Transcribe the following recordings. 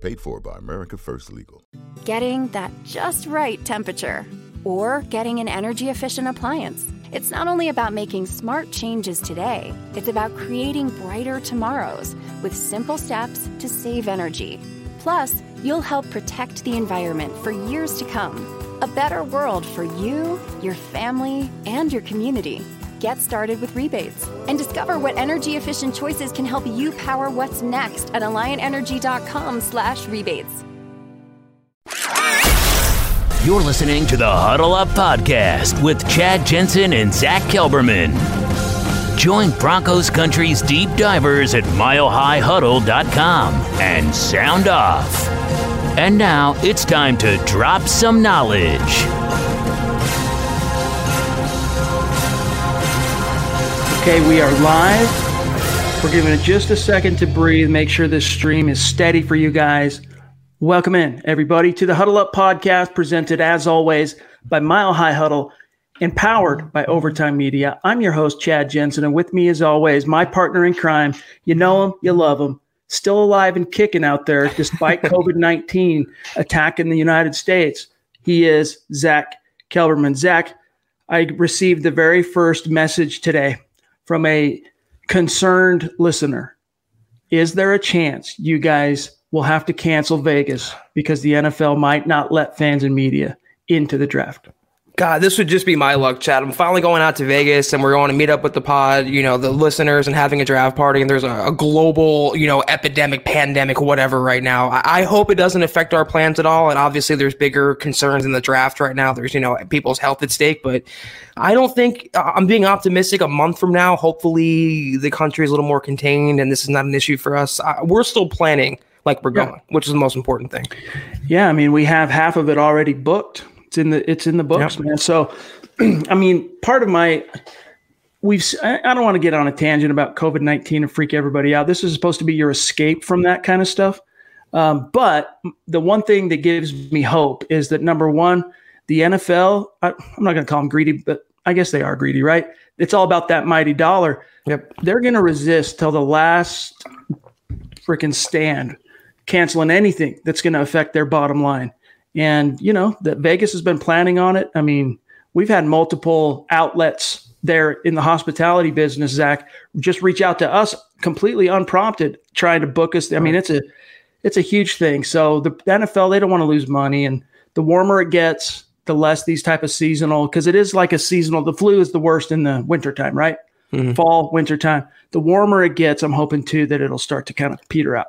Paid for by America First Legal. Getting that just right temperature or getting an energy efficient appliance. It's not only about making smart changes today, it's about creating brighter tomorrows with simple steps to save energy. Plus, you'll help protect the environment for years to come. A better world for you, your family, and your community. Get started with rebates and discover what energy efficient choices can help you power what's next at alliantenergy.com/rebates. You're listening to the Huddle Up Podcast with Chad Jensen and Zach Kelberman. Join Broncos Country's deep divers at milehighhuddle.com and sound off. And now it's time to drop some knowledge. Okay, we are live. We're giving it just a second to breathe, make sure this stream is steady for you guys. Welcome in, everybody, to the Huddle Up podcast, presented as always by Mile High Huddle, empowered by Overtime Media. I'm your host, Chad Jensen, and with me, as always, my partner in crime. You know him, you love him, still alive and kicking out there despite COVID 19 attacking the United States. He is Zach Kelberman. Zach, I received the very first message today from a concerned listener. Is there a chance you guys will have to cancel Vegas because the NFL might not let fans and media into the draft. God, this would just be my luck, Chad. I'm finally going out to Vegas and we're going to meet up with the pod, you know, the listeners and having a draft party. And there's a, a global, you know, epidemic, pandemic, whatever right now. I, I, hope it doesn't affect our plans at all. And obviously, there's bigger concerns in the draft right now. There's, you know, people's health at stake. But I don't think I'm being optimistic a month from now. Hopefully, the country is a little more contained and this is not an issue for us. I, we're still planning like we're going, yeah. which is the most important thing. Yeah, I mean, we have half of it already booked. It's in the it's in the books, yep. man. So, I mean, part of my we've I don't want to get on a tangent about COVID nineteen and freak everybody out. This is supposed to be your escape from that kind of stuff. Um, but the one thing that gives me hope is that number one, the NFL. I, I'm not going to call them greedy, but I guess they are greedy, right? It's all about that mighty dollar. Yep. They're going to resist till the last freaking stand canceling anything that's going to affect their bottom line. And, you know, that Vegas has been planning on it. I mean, we've had multiple outlets there in the hospitality business, Zach, just reach out to us completely unprompted, trying to book us. I mean, it's a it's a huge thing. So the NFL, they don't want to lose money. And the warmer it gets, the less these type of seasonal, because it is like a seasonal. The flu is the worst in the wintertime, right? Mm-hmm. Fall, wintertime. The warmer it gets, I'm hoping too that it'll start to kind of peter out.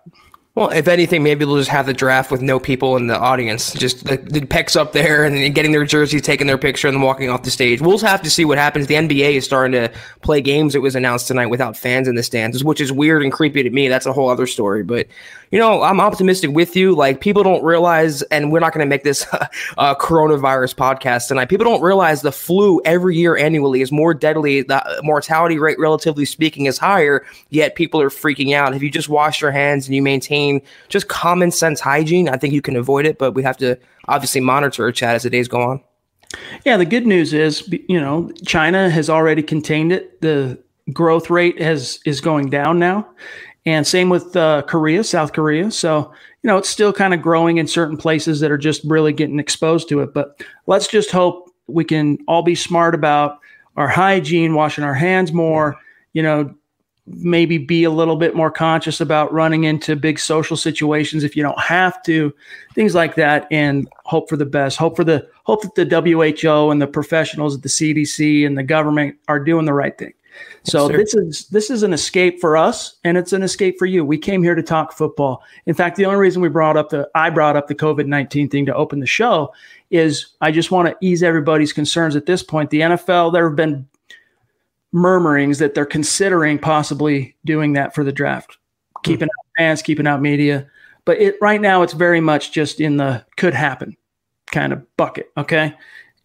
Well, if anything, maybe they'll just have the draft with no people in the audience. Just the, the picks up there and getting their jerseys, taking their picture, and then walking off the stage. We'll have to see what happens. The NBA is starting to play games. It was announced tonight without fans in the stands, which is weird and creepy to me. That's a whole other story. But you know, I'm optimistic with you. Like people don't realize, and we're not going to make this a coronavirus podcast tonight. People don't realize the flu every year annually is more deadly. The mortality rate, relatively speaking, is higher. Yet people are freaking out. If you just wash your hands and you maintain just common sense hygiene, I think you can avoid it. But we have to obviously monitor chat as the days go on. Yeah, the good news is, you know, China has already contained it. The growth rate has is going down now and same with uh, Korea, South Korea. So, you know, it's still kind of growing in certain places that are just really getting exposed to it. But let's just hope we can all be smart about our hygiene, washing our hands more, you know, maybe be a little bit more conscious about running into big social situations if you don't have to, things like that, and hope for the best. Hope for the hope that the WHO and the professionals at the CDC and the government are doing the right thing. So yes, this is this is an escape for us, and it's an escape for you. We came here to talk football. In fact, the only reason we brought up the I brought up the COVID nineteen thing to open the show is I just want to ease everybody's concerns at this point. The NFL there have been murmurings that they're considering possibly doing that for the draft, hmm. keeping out fans, keeping out media. But it right now it's very much just in the could happen kind of bucket. Okay.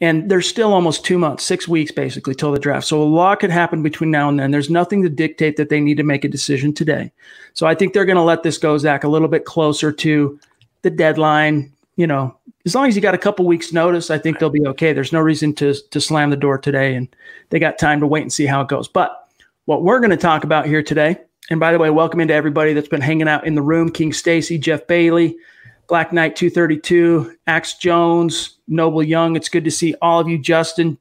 And there's still almost two months, six weeks basically till the draft. So a lot could happen between now and then. There's nothing to dictate that they need to make a decision today. So I think they're going to let this go, Zach, a little bit closer to the deadline. You know, as long as you got a couple weeks notice, I think they'll be okay. There's no reason to to slam the door today, and they got time to wait and see how it goes. But what we're going to talk about here today, and by the way, welcome into everybody that's been hanging out in the room: King Stacy, Jeff Bailey, Black Knight 232, Axe Jones, Noble Young. It's good to see all of you, Justin.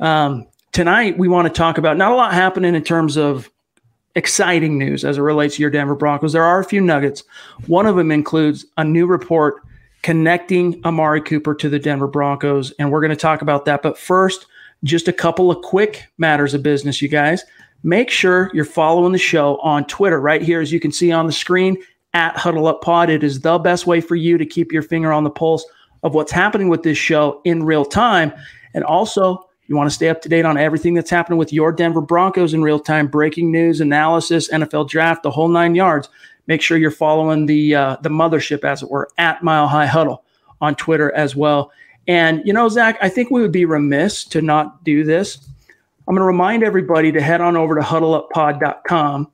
Um, tonight we want to talk about not a lot happening in terms of exciting news as it relates to your Denver Broncos. There are a few nuggets. One of them includes a new report connecting Amari Cooper to the Denver Broncos. And we're going to talk about that. But first, just a couple of quick matters of business, you guys. Make sure you're following the show on Twitter right here, as you can see on the screen at Huddle Up Pod. It is the best way for you to keep your finger on the pulse of what's happening with this show in real time. And also, you want to stay up to date on everything that's happening with your Denver Broncos in real time, breaking news, analysis, NFL draft, the whole nine yards make sure you're following the uh, the mothership, as it were, at Mile High Huddle on Twitter as well. And you know, Zach, I think we would be remiss to not do this. I'm going to remind everybody to head on over to huddleuppod.com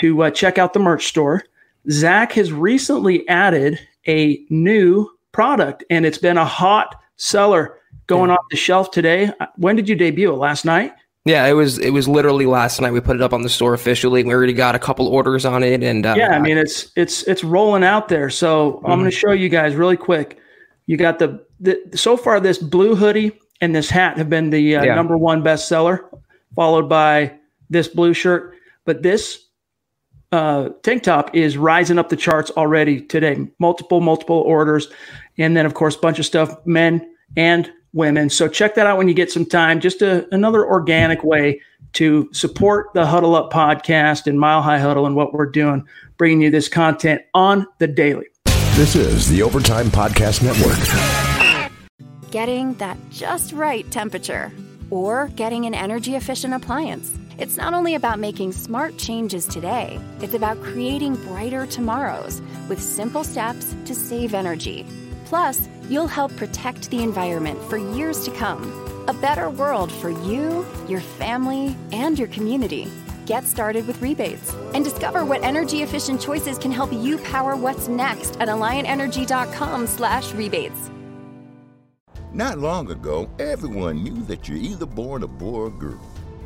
to uh, check out the merch store. Zach has recently added a new product, and it's been a hot seller going yeah. off the shelf today. When did you debut it? Last night? Yeah, it was it was literally last night. We put it up on the store officially. We already got a couple orders on it, and uh, yeah, I mean it's it's it's rolling out there. So mm-hmm. I'm going to show you guys really quick. You got the, the so far this blue hoodie and this hat have been the uh, yeah. number one bestseller, followed by this blue shirt. But this uh, tank top is rising up the charts already today. Multiple multiple orders, and then of course bunch of stuff men and women. So check that out when you get some time. Just a, another organic way to support the Huddle Up podcast and Mile High Huddle and what we're doing, bringing you this content on the daily. This is the Overtime Podcast Network. Getting that just right temperature or getting an energy efficient appliance. It's not only about making smart changes today, it's about creating brighter tomorrows with simple steps to save energy. Plus, you'll help protect the environment for years to come. A better world for you, your family, and your community. Get started with rebates and discover what energy efficient choices can help you power what's next at alliantenergy.com/rebates. Not long ago, everyone knew that you're either born a boy or girl.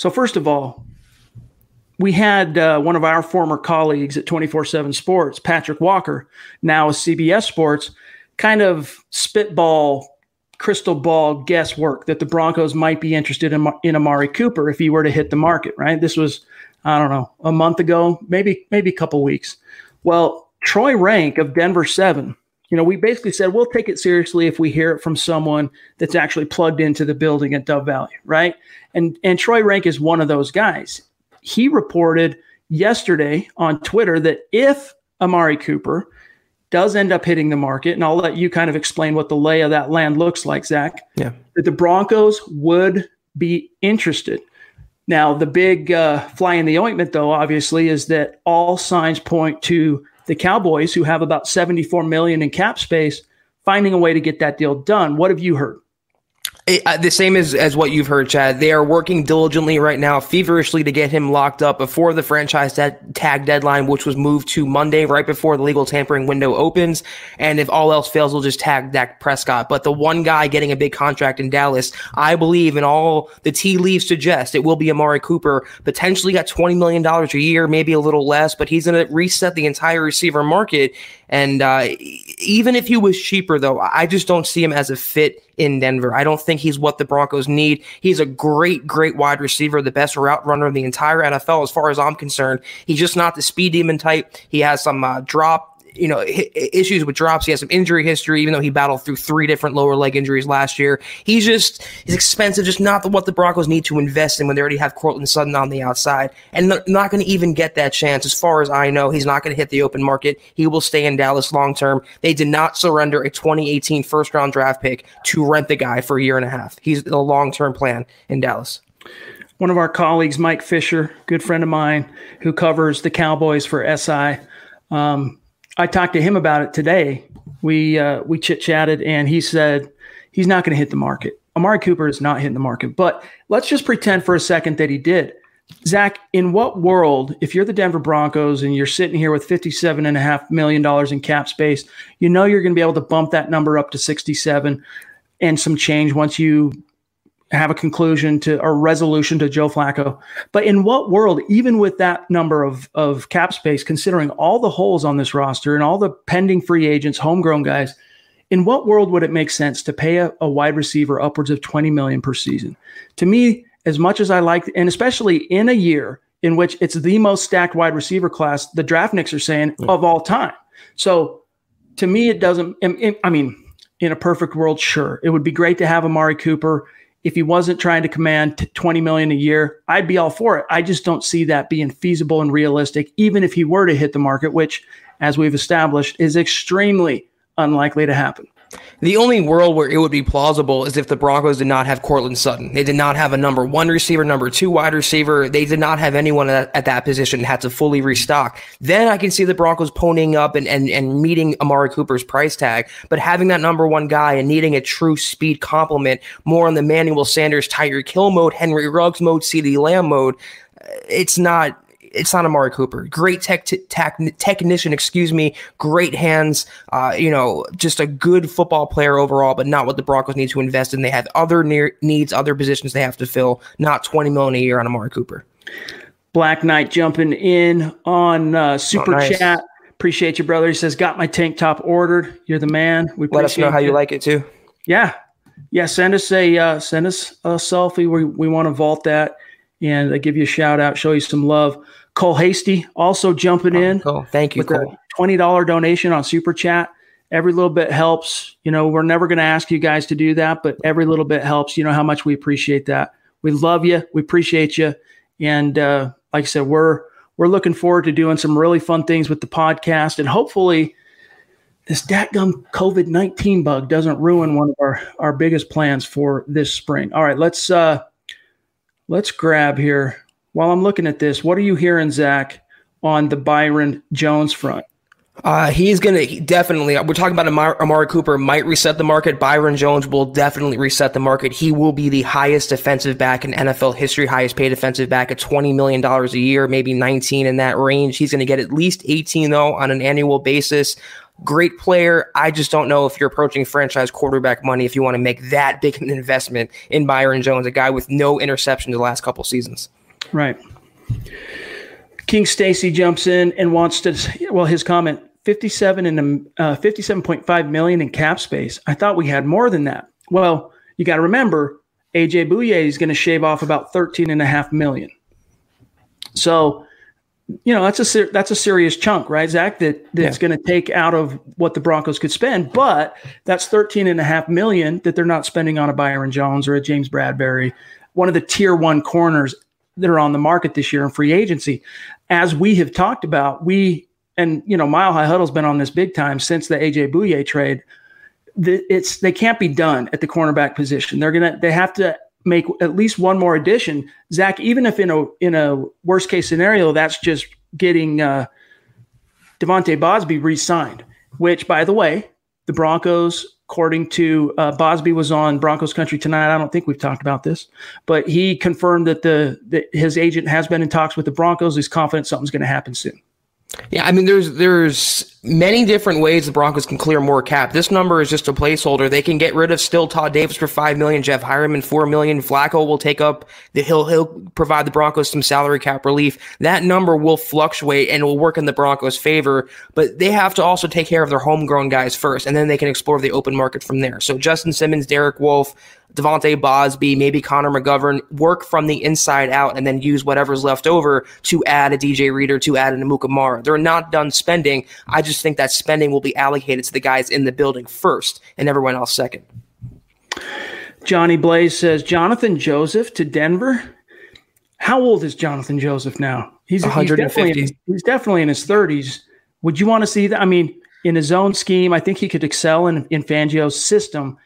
so, first of all, we had uh, one of our former colleagues at 24 7 Sports, Patrick Walker, now with CBS Sports, kind of spitball, crystal ball guesswork that the Broncos might be interested in, in Amari Cooper if he were to hit the market, right? This was, I don't know, a month ago, maybe, maybe a couple weeks. Well, Troy Renck of Denver 7 you know, we basically said we'll take it seriously if we hear it from someone that's actually plugged into the building at Dove Valley, right? And and Troy Renck is one of those guys. He reported yesterday on Twitter that if Amari Cooper does end up hitting the market, and I'll let you kind of explain what the lay of that land looks like, Zach. Yeah. That the Broncos would be interested. Now, the big uh, fly in the ointment, though, obviously, is that all signs point to the Cowboys, who have about 74 million in cap space, finding a way to get that deal done. What have you heard? It, uh, the same as, as what you've heard, Chad. They are working diligently right now, feverishly to get him locked up before the franchise tag deadline, which was moved to Monday, right before the legal tampering window opens. And if all else fails, we'll just tag Dak Prescott. But the one guy getting a big contract in Dallas, I believe, and all the tea leaves suggest it will be Amari Cooper, potentially got $20 million a year, maybe a little less, but he's going to reset the entire receiver market. And uh, even if he was cheaper, though, I just don't see him as a fit in Denver. I don't think he's what the Broncos need. He's a great, great wide receiver, the best route runner in the entire NFL, as far as I'm concerned. He's just not the speed demon type. He has some uh, drop you know issues with drops. He has some injury history, even though he battled through three different lower leg injuries last year. He's just he's expensive, just not the, what the Broncos need to invest in when they already have Courtland Sutton on the outside, and they're not going to even get that chance. As far as I know, he's not going to hit the open market. He will stay in Dallas long term. They did not surrender a 2018 first round draft pick to rent the guy for a year and a half. He's a long term plan in Dallas one of our colleagues, Mike Fisher, good friend of mine, who covers the Cowboys for SI. Um, I talked to him about it today. We uh, we chit chatted, and he said he's not going to hit the market. Amari Cooper is not hitting the market, but let's just pretend for a second that he did. Zach, in what world, if you're the Denver Broncos and you're sitting here with $57.5 million in cap space, you know you're going to be able to bump that number up to 67 and some change once you have a conclusion to or resolution to Joe Flacco. But in what world, even with that number of, of cap space, considering all the holes on this roster and all the pending free agents, homegrown guys, in what world would it make sense to pay a, a wide receiver upwards of 20 million per season? To me, as much as I like, and especially in a year in which it's the most stacked wide receiver class, the draft draftniks are saying yeah. of all time. So to me, it doesn't, I mean, in a perfect world, sure. It would be great to have Amari Cooper if he wasn't trying to command 20 million a year, I'd be all for it. I just don't see that being feasible and realistic, even if he were to hit the market, which, as we've established, is extremely unlikely to happen. The only world where it would be plausible is if the Broncos did not have Courtland Sutton. They did not have a number one receiver, number two wide receiver. They did not have anyone at, at that position had to fully restock. Then I can see the Broncos ponying up and, and, and meeting Amari Cooper's price tag. But having that number one guy and needing a true speed complement more on the Emmanuel Sanders, Tyreek Hill mode, Henry Ruggs mode, CeeDee Lamb mode, it's not it's not Amari Cooper. Great tech, tech technician, excuse me. Great hands. Uh, you know, just a good football player overall, but not what the Broncos need to invest in. They have other near, needs, other positions they have to fill. Not twenty million a year on Amari Cooper. Black Knight jumping in on uh, super oh, nice. chat. Appreciate you, brother. He says, "Got my tank top ordered. You're the man. We let us know how you, you like it too. Yeah, yeah. Send us a uh, send us a selfie. We we want to vault that and give you a shout out, show you some love. Cole Hasty also jumping oh, in. Cool. Thank you, Cole. Twenty dollar donation on Super Chat. Every little bit helps. You know, we're never going to ask you guys to do that, but every little bit helps. You know how much we appreciate that. We love you. We appreciate you. And uh, like I said, we're we're looking forward to doing some really fun things with the podcast, and hopefully, this datgum COVID nineteen bug doesn't ruin one of our our biggest plans for this spring. All right, let's uh, let's grab here while I'm looking at this, what are you hearing, Zach, on the Byron Jones front? Uh, he's going to definitely, we're talking about Amari, Amari Cooper might reset the market. Byron Jones will definitely reset the market. He will be the highest defensive back in NFL history, highest paid defensive back at $20 million a year, maybe 19 in that range. He's going to get at least 18 though on an annual basis. Great player. I just don't know if you're approaching franchise quarterback money if you want to make that big an investment in Byron Jones, a guy with no interception the last couple seasons. Right. King Stacy jumps in and wants to. Well, his comment: fifty-seven and uh, fifty-seven point five million in cap space. I thought we had more than that. Well, you got to remember, AJ Bouye is going to shave off about thirteen and a half million. So, you know, that's a that's a serious chunk, right, Zach? That that's yeah. going to take out of what the Broncos could spend. But that's thirteen and a half million that they're not spending on a Byron Jones or a James Bradberry, one of the tier one corners that are on the market this year in free agency. As we have talked about, we and you know Mile High Huddle's been on this big time since the AJ Bouye trade. The, it's they can't be done at the cornerback position. They're gonna they have to make at least one more addition. Zach, even if in a in a worst case scenario, that's just getting uh, De'Vante Bausby re-signed. Which, by the way, the Broncos, according to uh, Bausby, was on Broncos Country tonight. I don't think we've talked about this, but he confirmed that the that his agent has been in talks with the Broncos. He's confident something's going to happen soon. Yeah, I mean, there's there's many different ways the Broncos can clear more cap. This number is just a placeholder. They can get rid of still Todd Davis for five million, Jeff Heuerman four million. Flacco will take up the he'll he'll provide the Broncos some salary cap relief. That number will fluctuate and will work in the Broncos' favor, but they have to also take care of their homegrown guys first, and then they can explore the open market from there. So Justin Simmons, Derek Wolfe, De'Vante Bausby, maybe Connor McGovern, work from the inside out and then use whatever's left over to add a DJ Reader, to add an Amukamara. They're not done spending. I just think that spending will be allocated to the guys in the building first and everyone else second. Johnny Blaze says Jonathan Joseph to Denver. How old is Jonathan Joseph now? He's, he's definitely, in, he's definitely in his 30s. Would you want to see that? I mean, in his own scheme, I think he could excel in, in Fangio's system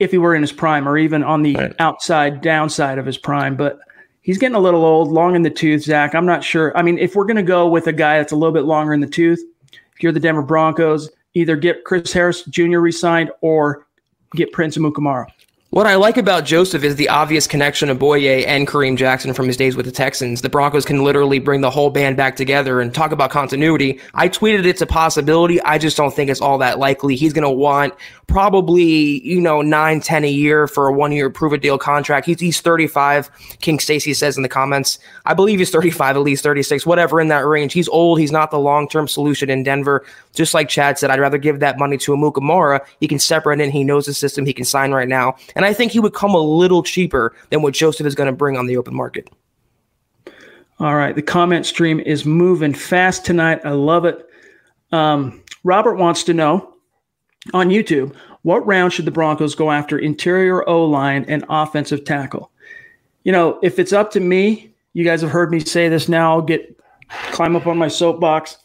if he were in his prime or even on the right. outside downside of his prime. But he's getting a little old, long in the tooth, Zach. I'm not sure. I mean, if we're going to go with a guy that's a little bit longer in the tooth, if you're the Denver Broncos, either get Chris Harris Jr. resigned or get Prince Amukamara. What I like about Joseph is the obvious connection of Bouye and Kareem Jackson from his days with the Texans. The Broncos can literally bring the whole band back together and talk about continuity. I tweeted it's a possibility. I just don't think it's all that likely. He's going to want probably, you know, nine, ten a year for a one year prove a deal contract. He's, he's 35. King Stacy says in the comments. I believe he's 35, at least 36, whatever in that range. He's old. He's not the long term solution in Denver. Just like Chad said, I'd rather give that money to Amukamara. He can separate in. He knows the system. He can sign right now. I think he would come a little cheaper than what Joseph is going to bring on the open market. All right. The comment stream is moving fast tonight. I love it. Um, Robert wants to know on YouTube, what round should the Broncos go after interior O line and offensive tackle? You know, if it's up to me, you guys have heard me say this now, I'll get climb up on my soapbox.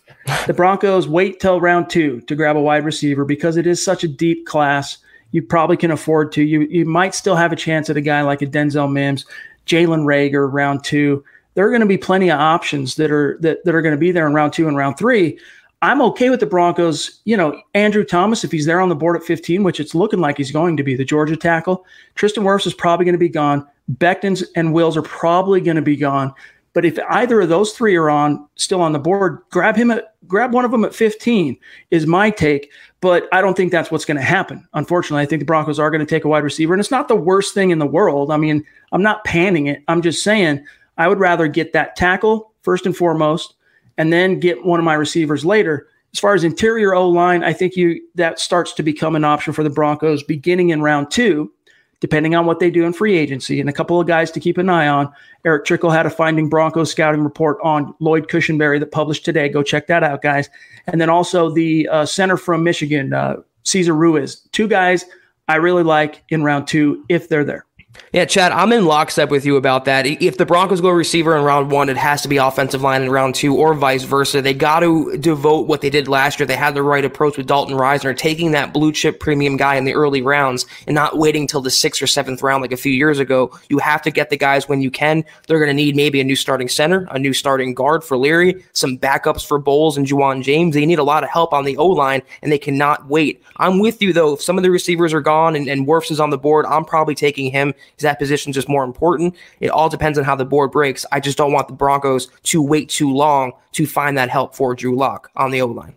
The Broncos wait till round two to grab a wide receiver because it is such a deep class. You probably can afford to. You you might still have a chance at a guy like a Denzel Mims, Jalen Reagor, round two. There are going to be plenty of options that are that, that are going to be there in round two and round three. I'm okay with the Broncos. You know, Andrew Thomas, if he's there on the board at 15, which it's looking like he's going to be, the Georgia tackle. Tristan Wirfs is probably going to be gone. Becton's and Wills are probably going to be gone. But if either of those three are on still on the board, grab him at grab one of them at 15 is my take. But I don't think that's what's going to happen. Unfortunately, I think the Broncos are going to take a wide receiver, and it's not the worst thing in the world. I mean, I'm not panning it. I'm just saying I would rather get that tackle first and foremost and then get one of my receivers later. As far as interior O line, I think you that starts to become an option for the Broncos beginning in round two, depending on what they do in free agency. And a couple of guys to keep an eye on. Erick Trickel had a finding Broncos scouting report on Lloyd Cushenberry that published today. Go check that out, guys. And then also the uh, center from Michigan, uh, Cesar Ruiz. Two guys I really like in round two if they're there. Yeah, Chad, I'm in lockstep with you about that. If the Broncos go receiver in round one, it has to be offensive line in round two, or vice versa. They got to devote what they did last year. They had the right approach with Dalton Risner, taking that blue chip premium guy in the early rounds and not waiting till the sixth or seventh round like a few years ago. You have to get the guys when you can. They're going to need maybe a new starting center, a new starting guard for Leary, some backups for Bolles and Ja'Wuan James. They need a lot of help on the O line, and they cannot wait. I'm with you though. If some of the receivers are gone and, and Wirfs is on the board, I'm probably taking him. Is that position just more important? It all depends on how the board breaks. I just don't want the Broncos to wait too long to find that help for Drew Lock on the O line.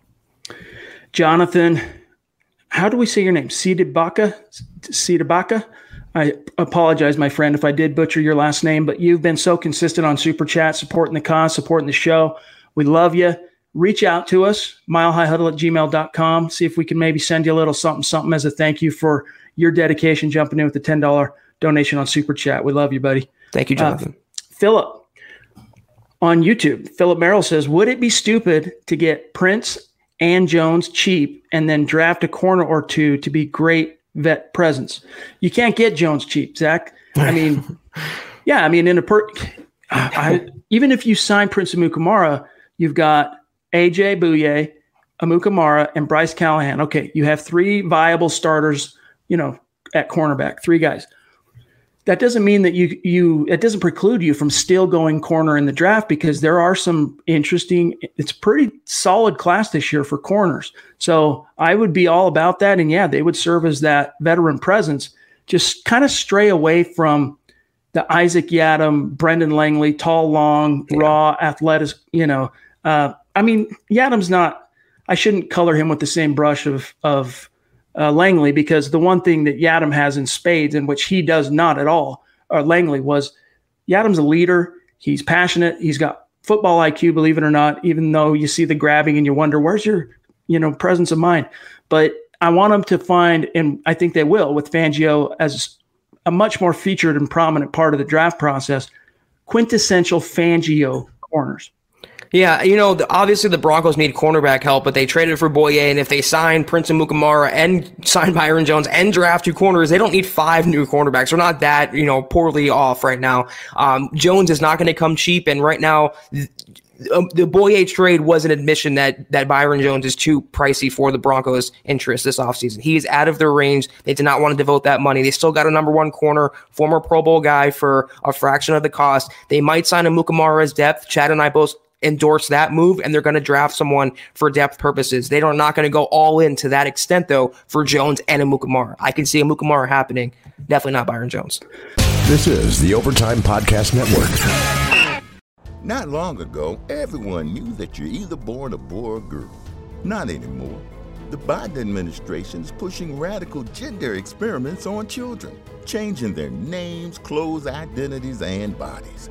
Jonathan, how do we say your name? Sidibaka? Sidibaka? I apologize, my friend, if I did butcher your last name, but you've been so consistent on Super Chat, supporting the cause, supporting the show. We love you. Reach out to us, milehighhuddle at gmail.com. See if we can maybe send you a little something, something as a thank you for your dedication jumping in with the $10 donation on Super Chat. We love you, buddy. Thank you, uh, Jonathan. Uh, Philip on YouTube, Philip Merrill says, Would it be stupid to get Prince and Jones cheap and then draft a corner or two to be great vet presence? You can't get Jones cheap, Zach. I mean, yeah, I mean, in a per I, even if you sign Prince Amukamara, you've got AJ Bouye, Amukamara, and Bryce Callahan. Okay, you have three viable starters, you know, at cornerback, three guys. That doesn't mean that you you it doesn't preclude you from still going corner in the draft because there are some interesting. It's pretty solid class this year for corners. So I would be all about that, and yeah, they would serve as that veteran presence. Just kind of stray away from the Isaac Yiadom, Brendan Langley, tall, long, yeah. raw, athletic. You know, uh, I mean, Yiadom's not. I shouldn't color him with the same brush of of uh, Langley because the one thing that Yiadom has in spades, and which he does not at all, or uh, Langley was Yiadom's a leader. He's passionate. He's got football IQ, believe it or not. Even though you see the grabbing and you wonder where's your you know presence of mind, but I want them to find, and I think they will with Fangio as a much more featured and prominent part of the draft process. Quintessential Fangio corners. Yeah, you know, the, obviously the Broncos need cornerback help, but they traded for Bouye, and if they sign Prince Amukamara and sign Byron Jones and draft two corners, they don't need five new cornerbacks. They're not that, you know, poorly off right now. Um, Jones is not going to come cheap, and right now, um, the Bouye trade was an admission that that Byron Jones is too pricey for the Broncos' interest this offseason. He is out of their range. They did not want to devote that money. They still got a number one corner, former Pro Bowl guy for a fraction of the cost. They might sign a Mukamara as depth. Chad and I both endorse that move and they're going to draft someone for depth purposes. They are not going to go all in to that extent though for Jones and a Amukamara. I can see a Amukamara happening. Definitely not Byron Jones. This is the Overtime Podcast Network. Not long ago, everyone knew that you're either born a boy or girl. Not anymore. The Biden administration is pushing radical gender experiments on children, changing their names, clothes, identities, and bodies.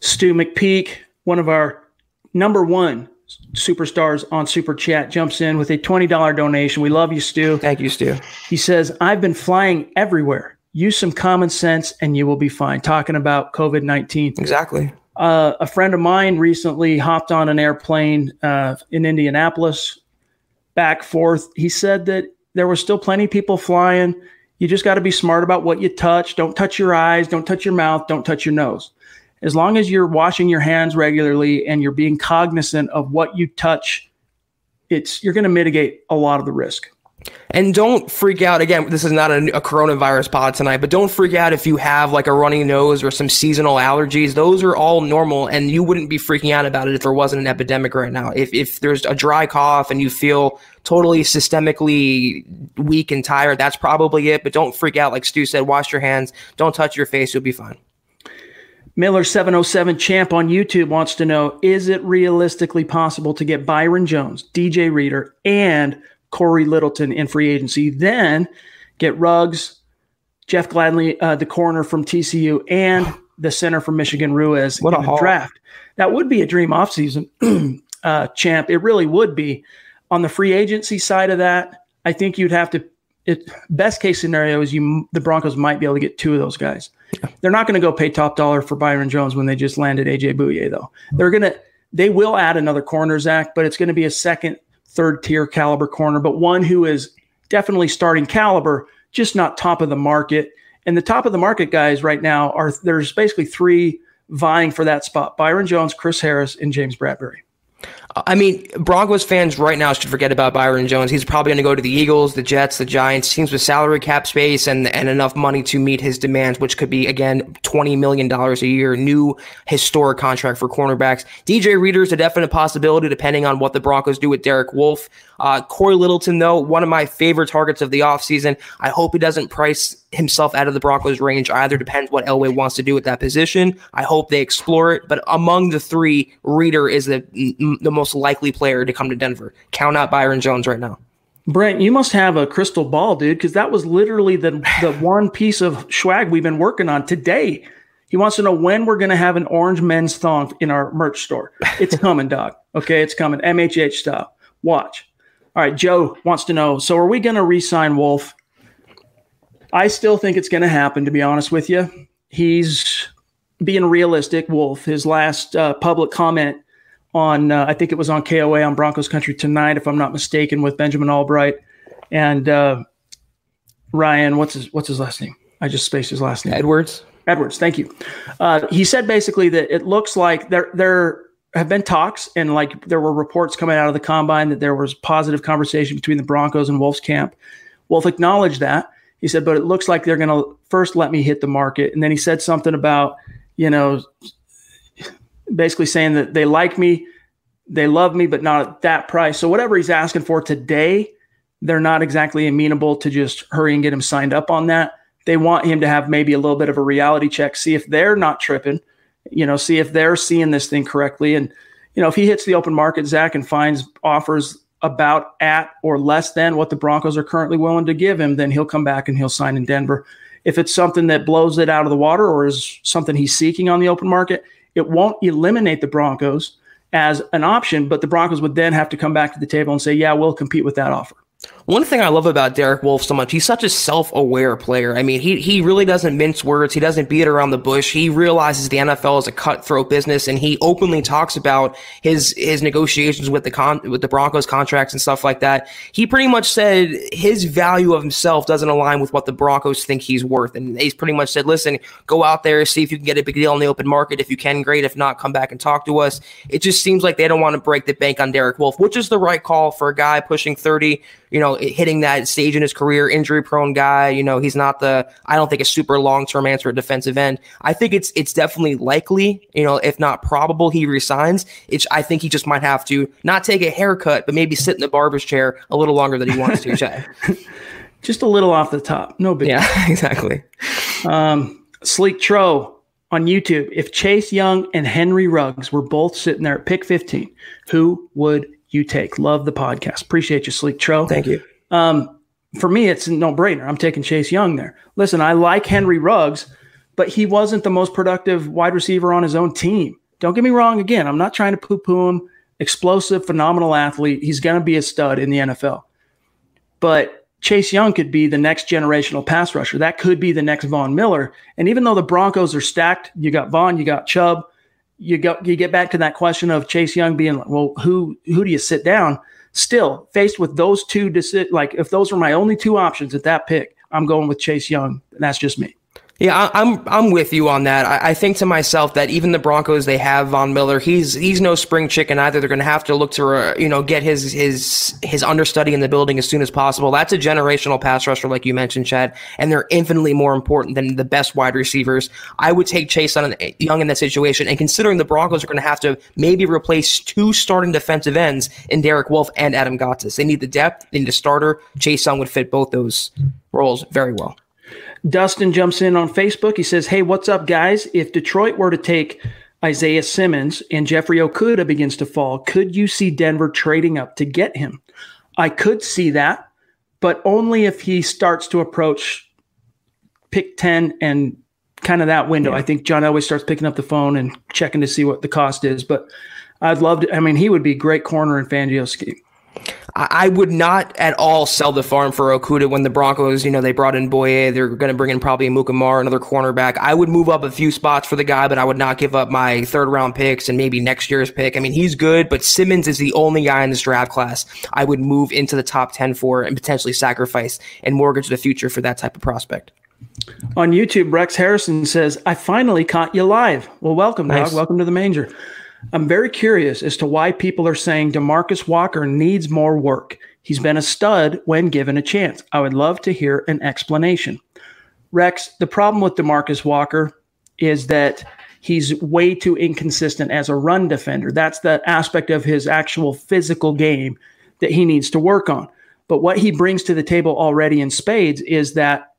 Stu McPeak, one of our number one superstars on Super Chat, jumps in with a $20 donation. We love you, Stu. Thank you, Stu. He says, I've been flying everywhere. Use some common sense and you will be fine. Talking about COVID 19. Exactly. Uh, a friend of mine recently hopped on an airplane uh, in Indianapolis, back forth. He said that there were still plenty of people flying. You just got to be smart about what you touch. Don't touch your eyes. Don't touch your mouth. Don't touch your nose as long as you're washing your hands regularly and you're being cognizant of what you touch, it's you're going to mitigate a lot of the risk. And don't freak out. Again, this is not a, a, coronavirus pod tonight, but don't freak out if you have like a runny nose or some seasonal allergies. Those are all normal, and you wouldn't be freaking out about it if there wasn't an epidemic right now. If, if there's a dry cough and you feel totally systemically weak and tired, that's probably it. But don't freak out. Like Stu said, wash your hands, don't touch your face, you'll be fine. Miller 707 Champ on YouTube wants to know Is it realistically possible to get Byron Jones, DJ Reader, and Cory Littleton in free agency? Then get Ruggs, Jeff Gladney, uh, the corner from TCU, and the center from Michigan Ruiz what in a the draft. That would be a dream offseason, uh, Champ. It really would be. On the free agency side of that, I think you'd have to. It, best case scenario is you the Broncos might be able to get two of those guys. They're not going to go pay top dollar for Byron Jones when they just landed AJ Bouye, though. They're going to, they will add another corner, Zach, but it's going to be a second, third tier caliber corner, but one who is definitely starting caliber, just not top of the market. And the top of the market guys right now are there's basically three vying for that spot: Byron Jones, Chris Harris, and James Bradberry. I mean, Broncos fans right now should forget about Byron Jones. He's probably going to go to the Eagles, the Jets, the Giants, teams with salary cap space and, and enough money to meet his demands, which could be, again, $20 million a year, new historic contract for cornerbacks. DJ Reader is a definite possibility depending on what the Broncos do with Derek Wolfe. Uh, Cory Littleton, though, one of my favorite targets of the offseason. I hope he doesn't price himself out of the Broncos range either. Depends what Elway wants to do with that position. I hope they explore it. But among the three, Reader is the, the most likely player to come to Denver. Count out Byron Jones right now. Brent, you must have a crystal ball, dude, because that was literally the, the one piece of swag we've been working on today. He wants to know when we're going to have an orange men's thong in our merch store. It's coming, dog. Okay, it's coming. MHH style. Watch. All right, Joe wants to know. So, are we going to re-sign Wolfe? I still think it's going to happen. To be honest with you, he's being realistic. Wolfe, his last uh, public comment on, uh, I think it was on KOA on Broncos Country tonight, if I'm not mistaken, with Benjamin Albright and uh, Ryan. What's his What's his last name? I just spaced his last name. Edwards. Edwards. Thank you. Uh, he said basically that it looks like there there have been talks and like there were reports coming out of the combine that there was positive conversation between the Broncos and Wolfe's camp. Wolfe acknowledged that. He said, but it looks like they're going to first let me hit the market. And then he said something about, you know, basically saying that they like me, they love me, but not at that price. So whatever he's asking for today, they're not exactly amenable to just hurry and get him signed up on that. They want him to have maybe a little bit of a reality check, see if they're not tripping, you know, see if they're seeing this thing correctly. And, you know, if he hits the open market, Zach, and finds offers about at or less than what the Broncos are currently willing to give him, then he'll come back and he'll sign in Denver. If it's something that blows it out of the water or is something he's seeking on the open market, it won't eliminate the Broncos as an option, but the Broncos would then have to come back to the table and say, yeah, we'll compete with that offer. One thing I love about Derek Wolfe so much, he's such a self-aware player. I mean, he he really doesn't mince words. He doesn't beat around the bush. He realizes the NFL is a cutthroat business, and he openly talks about his his negotiations with the con with the Broncos contracts and stuff like that. He pretty much said his value of himself doesn't align with what the Broncos think he's worth, and he's pretty much said, "Listen, go out there, see if you can get a big deal in the open market. If you can, great. If not, come back and talk to us." It just seems like they don't want to break the bank on Derek Wolfe, which is the right call for a guy pushing thirty you know, hitting that stage in his career, injury prone guy. You know, he's not the, I don't think a super long term answer at defensive end. I think it's, it's definitely likely, you know, if not probable, he resigns. It's, I think he just might have to not take a haircut, but maybe sit in the barber's chair a little longer than he wants to, Chad. just a little off the top. No big. Yeah, exactly. Um, Sleek Tro on YouTube. If Chase Young and Henry Ruggs were both sitting there at pick 15, who would you take. Love the podcast. Appreciate you, Sleek Tro. Thank you. Um, for me, it's a no brainer. I'm taking Chase Young there. Listen, I like Henry Ruggs, but he wasn't the most productive wide receiver on his own team. Don't get me wrong. Again, I'm not trying to poo poo him. Explosive, phenomenal athlete. He's going to be a stud in the NFL. But Chase Young could be the next generational pass rusher. That could be the next Von Miller. And even though the Broncos are stacked, you got Von, you got Chubb, you go you get back to that question of Chase Young being like, well, who who do you sit down? Still faced with those two, deci- like if those were my only two options at that pick, I'm going with Chase Young. And that's just me. Yeah, I'm I'm with you on that. I, I, think to myself that even the Broncos they have Von Miller. He's he's no spring chicken either. They're going to have to look to uh, you know get his his his understudy in the building as soon as possible. That's a generational pass rusher, like you mentioned, Chad, and they're infinitely more important than the best wide receivers. I would take Chase on Young in that situation, and considering the Broncos are going to have to maybe replace two starting defensive ends in Derek Wolfe and Adam Gotsis. They need the depth. They need a starter. Chase Young would fit both those roles very well. Dustin jumps in on Facebook. He says, Hey, what's up, guys? If Detroit were to take Isaiah Simmons and Jeffrey Okudah begins to fall, could you see Denver trading up to get him? I could see that, but only if he starts to approach pick 10 and kind of that window. Yeah. I think John Elway starts picking up the phone and checking to see what the cost is. But I'd love to. I mean, he would be great corner in Fangio's scheme. I would not at all sell the farm for Okudah when the Broncos, you know, they brought in Bouye. They're going to bring in probably Mukamar, another cornerback. I would move up a few spots for the guy, but I would not give up my third round picks and maybe next year's pick. I mean, he's good, but Simmons is the only guy in this draft class I would move into the top 10 for and potentially sacrifice and mortgage the future for that type of prospect. On YouTube, Rex Harrison says, I finally caught you live. Well, welcome, Nice. dog. Welcome to the manger. I'm very curious as to why people are saying Demarcus Walker needs more work. He's been a stud when given a chance. I would love to hear an explanation. Rex, the problem with Demarcus Walker is that he's way too inconsistent as a run defender. That's the aspect of his actual physical game that he needs to work on. But what he brings to the table already in spades is that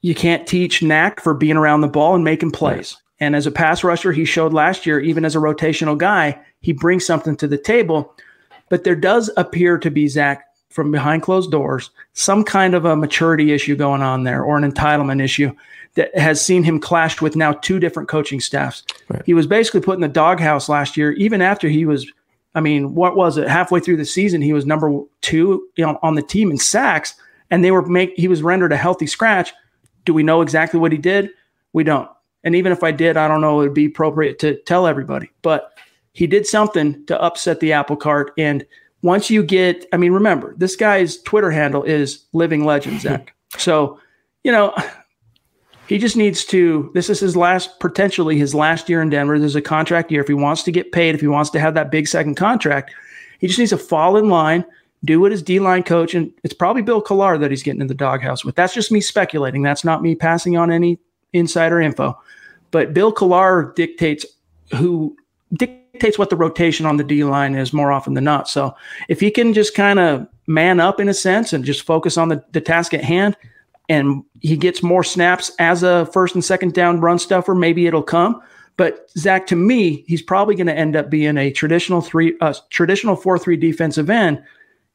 you can't teach knack for being around the ball and making plays. And as a pass rusher, he showed last year, even as a rotational guy, he brings something to the table. But there does appear to be, Zach, from behind closed doors, some kind of a maturity issue going on there or an entitlement issue that has seen him clashed with now two different coaching staffs. He was basically put in the doghouse last year, even after he was, I mean, what was it? Halfway through the season, he was number two you know, on the team in sacks, and they were make he was rendered a healthy scratch. Do we know exactly what he did? We don't. And even if I did, I don't know it would be appropriate to tell everybody. But he did something to upset the apple cart. And once you get, I mean, remember, this guy's Twitter handle is living legend, Zach. so, you know, he just needs to, this is his last, potentially his last year in Denver. There's a contract year. If he wants to get paid, if he wants to have that big second contract, he just needs to fall in line, do what his D line coach, and it's probably Bill Kollar that he's getting in the doghouse with. That's just me speculating. That's not me passing on any insider info. But Bill Kollar dictates who dictates what the rotation on the D line is more often than not. So if he can just kind of man up in a sense and just focus on the, the task at hand, and he gets more snaps as a first and second down run stuffer, maybe it'll come. But Zach, to me, he's probably going to end up being a traditional three, uh, traditional four three defensive end.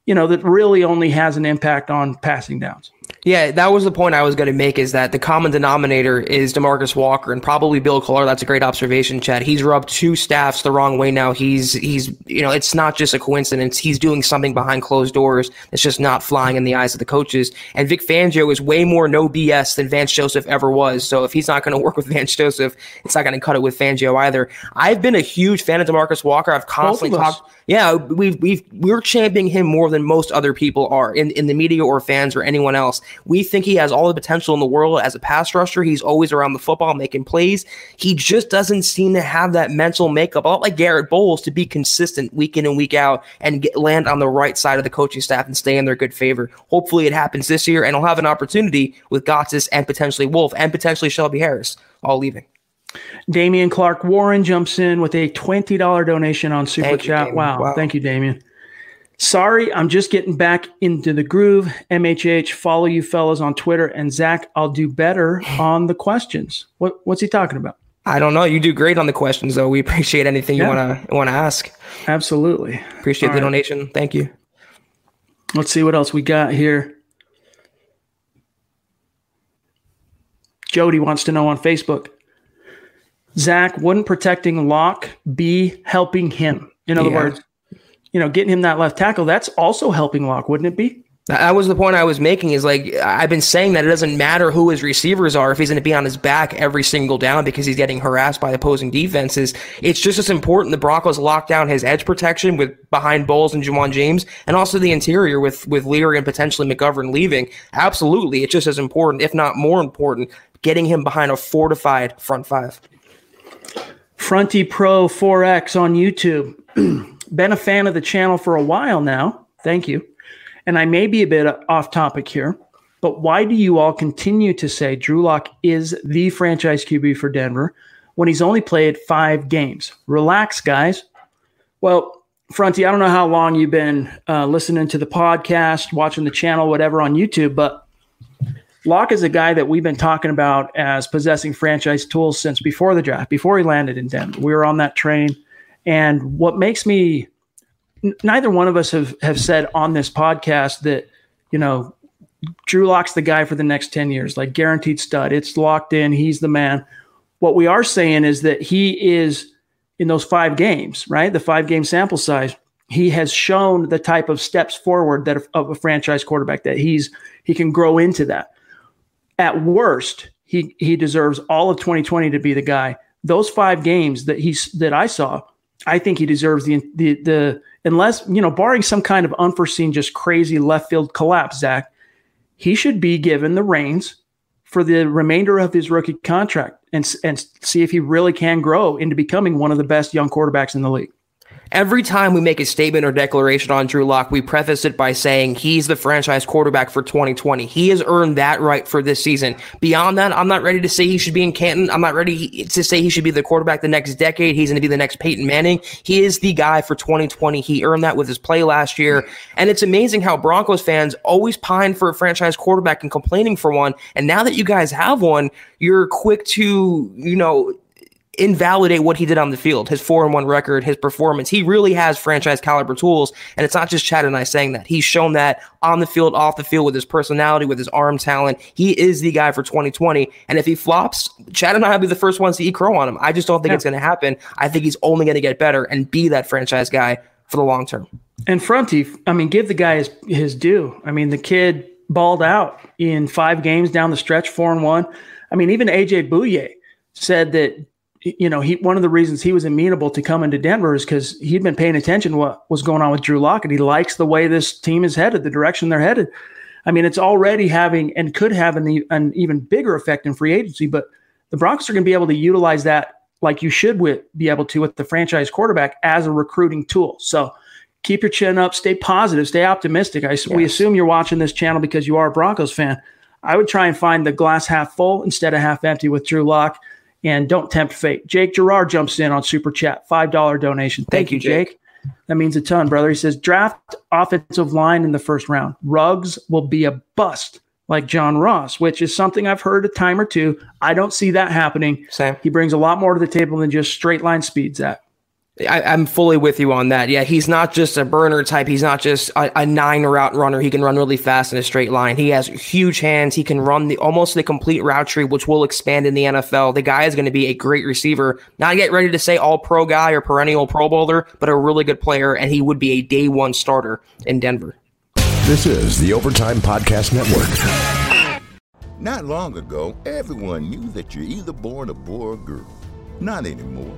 You know that really only has an impact on passing downs. Yeah, that was the point I was going to make is that the common denominator is Demarcus Walker and probably Bill Kollar. That's a great observation, Chad. He's rubbed two staffs the wrong way now. He's, he's, you know, it's not just a coincidence. He's doing something behind closed doors that's just not flying in the eyes of the coaches. And Vic Fangio is way more no BS than Vance Joseph ever was. So if he's not going to work with Vance Joseph, it's not going to cut it with Fangio either. I've been a huge fan of Demarcus Walker. I've constantly talked. Yeah, we've we've we're championing him more than most other people are in, in the media or fans or anyone else. We think he has all the potential in the world as a pass rusher. He's always around the football making plays. He just doesn't seem to have that mental makeup, a lot like Garett Bolles, to be consistent week in and week out and get, land on the right side of the coaching staff and stay in their good favor. Hopefully, it happens this year, and he'll have an opportunity with Gotsis and potentially Wolfe and potentially Shelby Harris all leaving. Damian Clark Warren jumps in with a $20 donation on Super you, Chat. Wow. Wow. Thank you, Damian. Sorry, I'm just getting back into the groove. MHH, follow you fellas on Twitter. And Zach, I'll do better on the questions. What, what's he talking about? I don't know. You do great on the questions, though. We appreciate anything you Yeah. want to want to ask. Absolutely. Appreciate All the right. donation. Thank you. Let's see what else we got here. Jody wants to know on Facebook Zach, wouldn't protecting Lock be helping him? In other Yeah. words, you know, getting him that left tackle, that's also helping Lock, wouldn't it be? That was the point I was making. Is like I've been saying that it doesn't matter who his receivers are if he's going to be on his back every single down because he's getting harassed by opposing defenses. It's just as important the Broncos lock down his edge protection with behind Bolles and Ja'Wuan James, and also the interior with with Leary and potentially McGovern leaving. Absolutely, it's just as important, if not more important, getting him behind a fortified front five. Fronty Pro 4X on YouTube. Been a fan of the channel for a while now. Thank you. And I may be a bit off topic here, but why do you all continue to say Drew Lock is the franchise QB for Denver when he's only played five games? Relax, guys. Well, Fronty, I don't know how long you've been uh, listening to the podcast, watching the channel, whatever on YouTube, but Lock is a guy that we've been talking about as possessing franchise tools since before the draft, before he landed in Denver. We were on that train. And what makes me, n- neither one of us have, have said on this podcast that, you know, Drew Lock's the guy for the next 10 years, like guaranteed stud. It's locked in. He's the man. What we are saying is that he is in those five games, right? The five game sample size. He has shown the type of steps forward that of a franchise quarterback that he's he can grow into that at worst, he he deserves all of 2020 to be the guy. Those five games that he's that I saw, I think he deserves the the the unless you know, barring some kind of unforeseen, just crazy left field collapse, Zach, he should be given the reins for the remainder of his rookie contract and and see if he really can grow into becoming one of the best young quarterbacks in the league. Every time we make a statement or declaration on Drew Lock, we preface it by saying he's the franchise quarterback for 2020. He has earned that right for this season. Beyond that, I'm not ready to say he should be in Canton. I'm not ready to say he should be the quarterback the next decade. He's going to be the next Peyton Manning. He is the guy for 2020. He earned that with his play last year. And it's amazing how Broncos fans always pine for a franchise quarterback and complaining for one. And now that you guys have one, you're quick to, you know, invalidate what he did on the field, his four and one record, his performance. He really has franchise caliber tools. And it's not just Chad and I saying that. He's shown that on the field, off the field with his personality, with his arm talent. He is the guy for 2020. And if he flops, Chad and I will be the first ones to eat crow on him. I just don't think yeah. it's going to happen. I think he's only going to get better and be that franchise guy for the long term. And Fronty, I mean, give the guy his, his due. I mean, the kid balled out in five games down the stretch, four and one. I mean, even AJ Bouye said that you know, he one of the reasons he was amenable to coming to Denver is because he'd been paying attention to what was going on with Drew Lock, and he likes the way this team is headed, the direction they're headed. I mean, it's already having and could have an, an even bigger effect in free agency, but the Broncos are going to be able to utilize that like you should with, be able to with the franchise quarterback as a recruiting tool. So keep your chin up, stay positive, stay optimistic. I, yes. We assume you're watching this channel because you are a Broncos fan. I would try and find the glass half full instead of half empty with Drew Lock and don't tempt fate. Jake Gerard jumps in on Super Chat, $5 donation. Thank, Thank you, Jake. Jake. That means a ton, brother. He says, draft offensive line in the first round. Ruggs will be a bust like John Ross, which is something I've heard a time or two. I don't see that happening. Same. He brings a lot more to the table than just straight line speeds. That I, am fully with you on that. Yeah, he's not just a burner type. He's not just a, a, nine route runner. He can run really fast in a straight line. He has huge hands. He can run the almost the complete route tree, which will expand in the NFL. The guy is going to be a great receiver. Not yet ready to say all pro guy or perennial Pro Bowler, but a really good player, and he would be a day one starter in Denver. This is the Overtime Podcast Network. Not long ago, everyone knew that you're either born a boy or girl. Not anymore.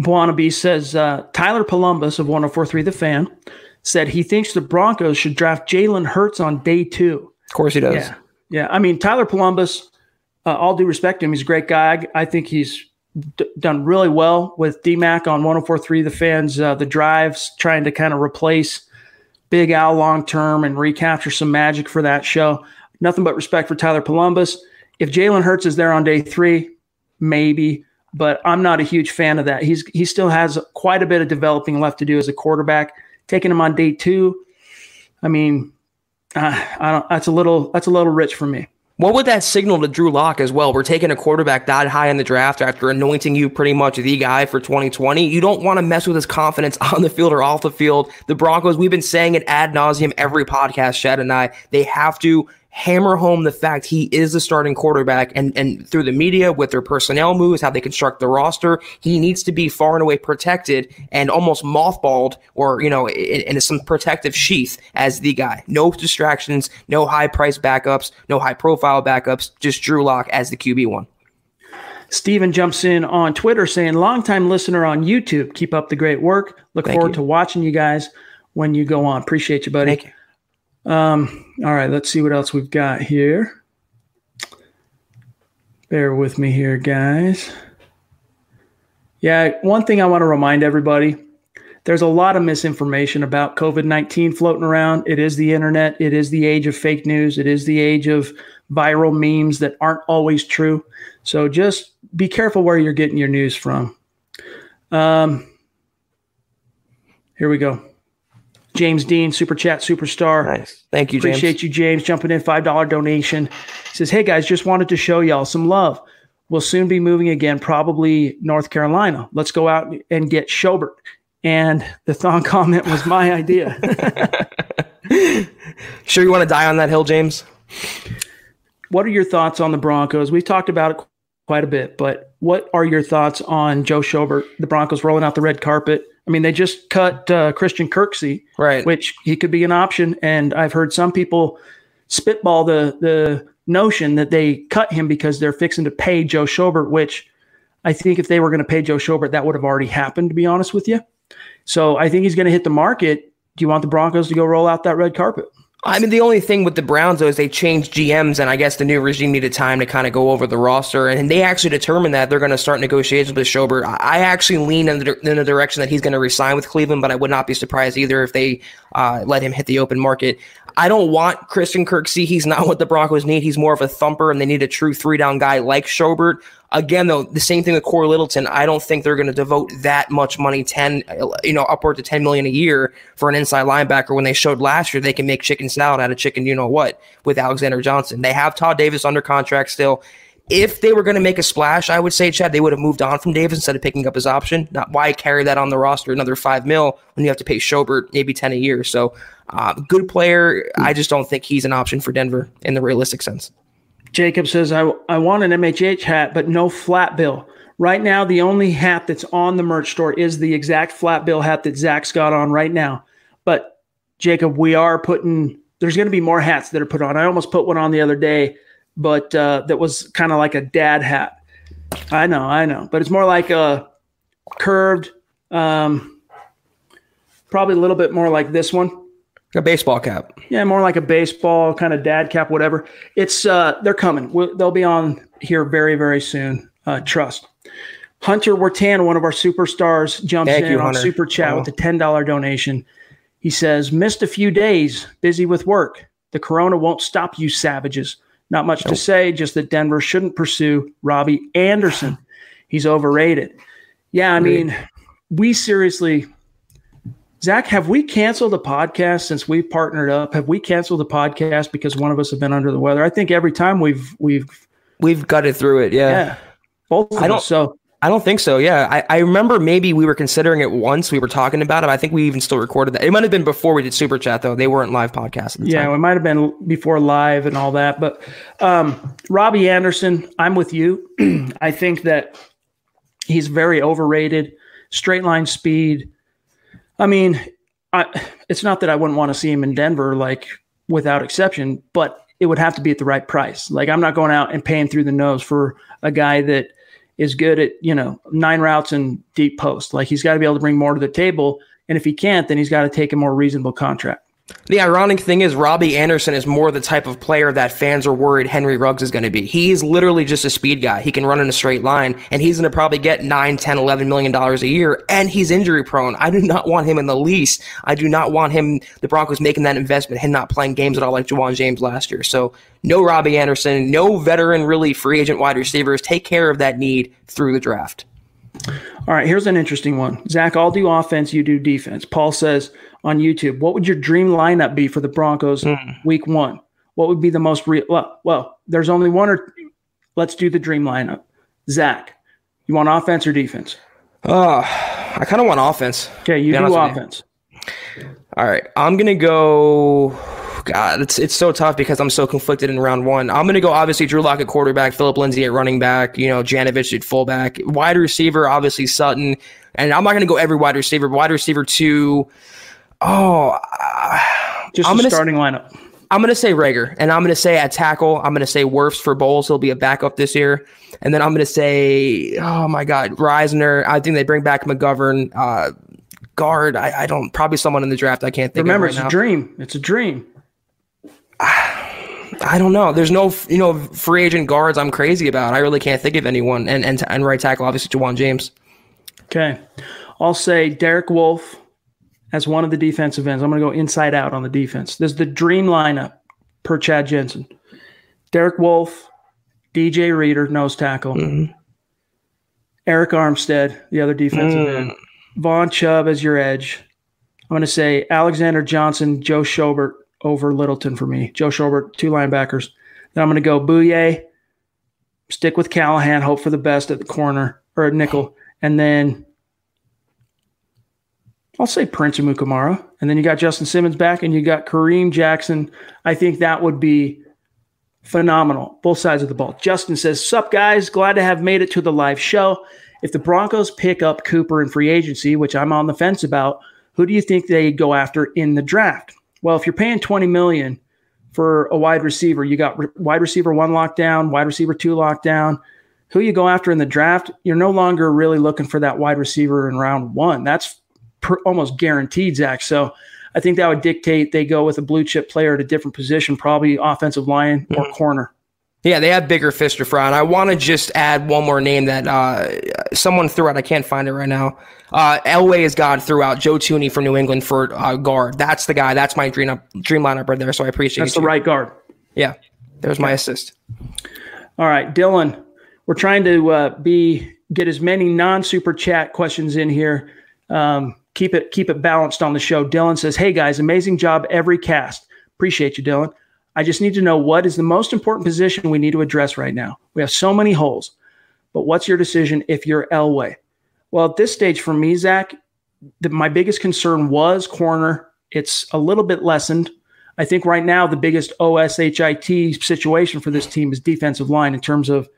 Buonaby says uh, Tyler Polumbus of 1043 The Fan said he thinks the Broncos should draft Jalen Hurts on day two. Of course he does. Yeah. Yeah. I mean, Tyler Polumbus, uh, all due respect to him, he's a great guy. I think he's d- done really well with DMAC on 1043 The Fans, uh, the drives, trying to kind of replace Big Al long term and recapture some magic for that show. Nothing but respect for Tyler Polumbus. If Jalen Hurts is there on day three, maybe but I'm not a huge fan of that. He's he still has quite a bit of developing left to do as a quarterback. Taking him on day two, I mean, uh, I don't. That's a little that's a little rich for me. What would that signal to Drew Lock as well? We're taking a quarterback that high in the draft after anointing you pretty much the guy for 2020. You don't want to mess with his confidence on the field or off the field. The Broncos, we've been saying it ad nauseum every podcast, Chad and I. They have to hammer home the fact he is the starting quarterback and, and through the media with their personnel moves, how they construct the roster, he needs to be far and away protected and almost mothballed or, you know, in, in some protective sheath as the guy. No distractions, no high price backups, no high profile backups, just Drew Lock as the QB one. Steven jumps in on Twitter saying, longtime listener on YouTube. Keep up the great work. Look Thank forward you. to watching you guys when you go on. Appreciate you, buddy. Thank you. Um, all right, let's see what else we've got here. Bear with me here, guys. Yeah, one thing I want to remind everybody there's a lot of misinformation about COVID 19 floating around. It is the internet, it is the age of fake news, it is the age of viral memes that aren't always true. So just be careful where you're getting your news from. Um, here we go. James Dean, Super Chat Superstar. Nice. Thank you, James. Appreciate you, James, jumping in $5 donation. He says, Hey guys, just wanted to show y'all some love. We'll soon be moving again, probably North Carolina. Let's go out and get Schobert. And the thong comment was my idea. Sure, you want to die on that hill, James? what are your thoughts on the Broncos? We've talked about it quite a bit, but what are your thoughts on Joe Schobert, the Broncos rolling out the red carpet? I mean, they just cut uh, Christian Kirksey, Right. which he could be an option. And I've heard some people spitball the the notion that they cut him because they're fixing to pay Joe Schobert, which I think if they were going to pay Joe Schobert, that would have already happened, to be honest with you. So I think he's going to hit the market. Do you want the Broncos to go roll out that red carpet? I mean, the only thing with the Browns though is they changed GMs, and I guess the new regime needed time to kind of go over the roster, and they actually determined that they're going to start negotiations with Schobert. I actually lean in the, in the direction that he's going to resign with Cleveland, but I would not be surprised either if they uh, let him hit the open market. I don't want Christian Kirksey. He's not what the Broncos need. He's more of a thumper, and they need a true three down guy like Schobert. Again, though, the same thing with Cory Littleton. I don't think they're going to devote that much money, ten, you know, upward to ten million a year for an inside linebacker. When they showed last year they can make chicken salad out of chicken, you know what, with Alexander Johnson. They have Todd Davis under contract still. If they were going to make a splash, I would say, Chad, they would have moved on from Davis instead of picking up his option. Not why carry that on the roster another five mil when you have to pay Schobert maybe ten a year. So, uh, good player. I just don't think he's an option for Denver in the realistic sense. Jacob says, I, I want an MHH hat, but no flat bill. Right now, the only hat that's on the merch store is the exact flat bill hat that Zach's got on right now. But Jacob, we are putting, there's going to be more hats that are put on. I almost put one on the other day, but uh, that was kind of like a dad hat. I know, I know, but it's more like a curved, um, probably a little bit more like this one. A baseball cap. Yeah, more like a baseball kind of dad cap, whatever. It's uh, they're coming. We'll, they'll be on here very, very soon. Uh, trust. Hunter Wertan, one of our superstars, jumps Thank in you, on Hunter. super chat Oh. with a ten dollar donation. He says, "Missed a few days, busy with work. The corona won't stop you, savages. Not much to say, just that Denver shouldn't pursue Robbie Anderson. He's overrated. Yeah, I mean, we seriously." Zach, have we canceled the podcast since we've partnered up? Have we canceled the podcast because one of us have been under the weather? I think every time we've we've We've gutted through it. Yeah. yeah, both of I don't- us. So I don't think so. Yeah. I, I remember maybe we were considering it once. We were talking about it. I think we even still recorded that. It might have been before we did Super Chat, though. They weren't live podcasts at the yeah, time. it might have been before live and all that. But um, Robbie Anderson, I'm with you. I think that he's very overrated. Straight line speed. I mean, I, it's not that I wouldn't want to see him in Denver, like without exception, but it would have to be at the right price. Like I'm not going out and paying through the nose for a guy that is good at you know nine routes and deep post. Like he's got to be able to bring more to the table, and if he can't, then he's got to take a more reasonable contract. The ironic thing is, Robbie Anderson is more the type of player that fans are worried Henry Ruggs is going to be. He is literally just a speed guy. He can run in a straight line, and he's going to probably get 9, 10, 11 million dollars a year, and he's injury prone. I do not want him in the least. I do not want him, the Broncos, making that investment, him not playing games at all like Ja'Wuan James last year. So, no Robbie Anderson, no veteran, really free agent wide receivers. Take care of that need through the draft. All right, here's an interesting one. Zach, I'll do offense, you do defense. Paul says on YouTube, what would your dream lineup be for the Broncos hmm. week one? What would be the most real? Well, well, there's only one or let's do the dream lineup. Zach, you want offense or defense? Oh, I kind of want offense. Okay, you Be do honest you. offense. All right, I'm gonna go. God, it's it's so tough because I'm so conflicted in round one. I'm gonna go obviously Drew Lock at quarterback, Philip Lindsay at running back, you know Janovich at fullback, wide receiver obviously Sutton, and I'm not gonna go every wide receiver. but Wide receiver two, oh, uh, Just I'm the gonna s- starting lineup. I'm going to say Rager, and I'm going to say at tackle, I'm going to say Wirfs for Bolles. He'll be a backup this year. And then I'm going to say, oh my God, Risner. I think they bring back McGovern. Uh, guard, I, I, don't, probably someone in the draft I can't think Remember, of. Remember, it's now. a dream. It's a dream. I don't know. There's no, you know, free agent guards I'm crazy about. I really can't think of anyone. And and, and right tackle, obviously, Ja'Wuan James. Okay. I'll say Derek Wolfe as one of the defensive ends. I'm going to go inside out on the defense. This is the dream lineup per Chad Jensen. Derek Wolfe, DJ Reader, nose tackle. Mm-hmm. Arik Armstead, the other defensive mm. end. Vaughn Chubb as your edge. I'm going to say Alexander Johnson, Joe Schobert over Littleton for me. Joe Schobert, two linebackers. Then I'm going to go Bouye, stick with Callahan, hope for the best at the corner or at nickel. And then I'll say Prince Amukamara. And then you got Justin Simmons back and you got Kareem Jackson. I think that would be phenomenal. Both sides of the ball. Justin says, Sup, guys. Glad to have made it to the live show. If the Broncos pick up Cooper in free agency, which I'm on the fence about, who do you think they go after in the draft? Well, if you're paying 20 million for a wide receiver, you got re- wide receiver one lockdown, wide receiver two lockdown. Who you go after in the draft, you're no longer really looking for that wide receiver in round one. That's per, almost guaranteed, Zach. So I think that would dictate they go with a blue chip player at a different position, probably offensive line or mm-hmm. corner. Yeah, they have bigger fish to fry. And I want to just add one more name that uh, someone threw out. I can't find it right now. Uh, Elway has gone throughout Joe Thuney from New England for uh, guard. That's the guy. That's my dream up, dream lineup right there. So I appreciate That's the too. right guard. Yeah, there's my assist. All right, Dylan. We're trying to uh, be get as many non super chat questions in here. Um, keep it keep it balanced on the show. Dylan says, "Hey guys, amazing job every cast. Appreciate you, Dylan." I just need to know what is the most important position we need to address right now. We have so many holes, but what's your decision if you're Elway? Well, at this stage for me, Zach, the, my biggest concern was corner. It's a little bit lessened. I think right now the biggest OSHIT situation for this team is defensive line in terms of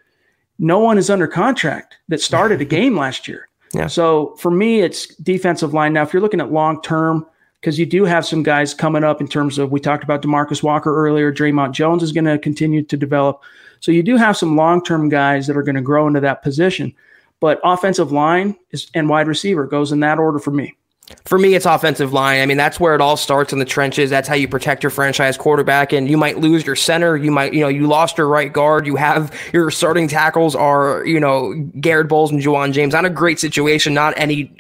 no one is under contract that started a game last year. Yeah. So for me, it's defensive line. Now, if you're looking at long term, because you do have some guys coming up in terms of we talked about Demarcus Walker earlier. Dre'Mont Jones is going to continue to develop. So you do have some long term guys that are going to grow into that position. But offensive line is, and wide receiver goes in that order for me. For me, it's offensive line. I mean, that's where it all starts in the trenches. That's how you protect your franchise quarterback. And you might lose your center. You might, you know, you lost your right guard. You have your starting tackles are, you know, Garett Bolles and Ja'Wuan James. Not a great situation. Not any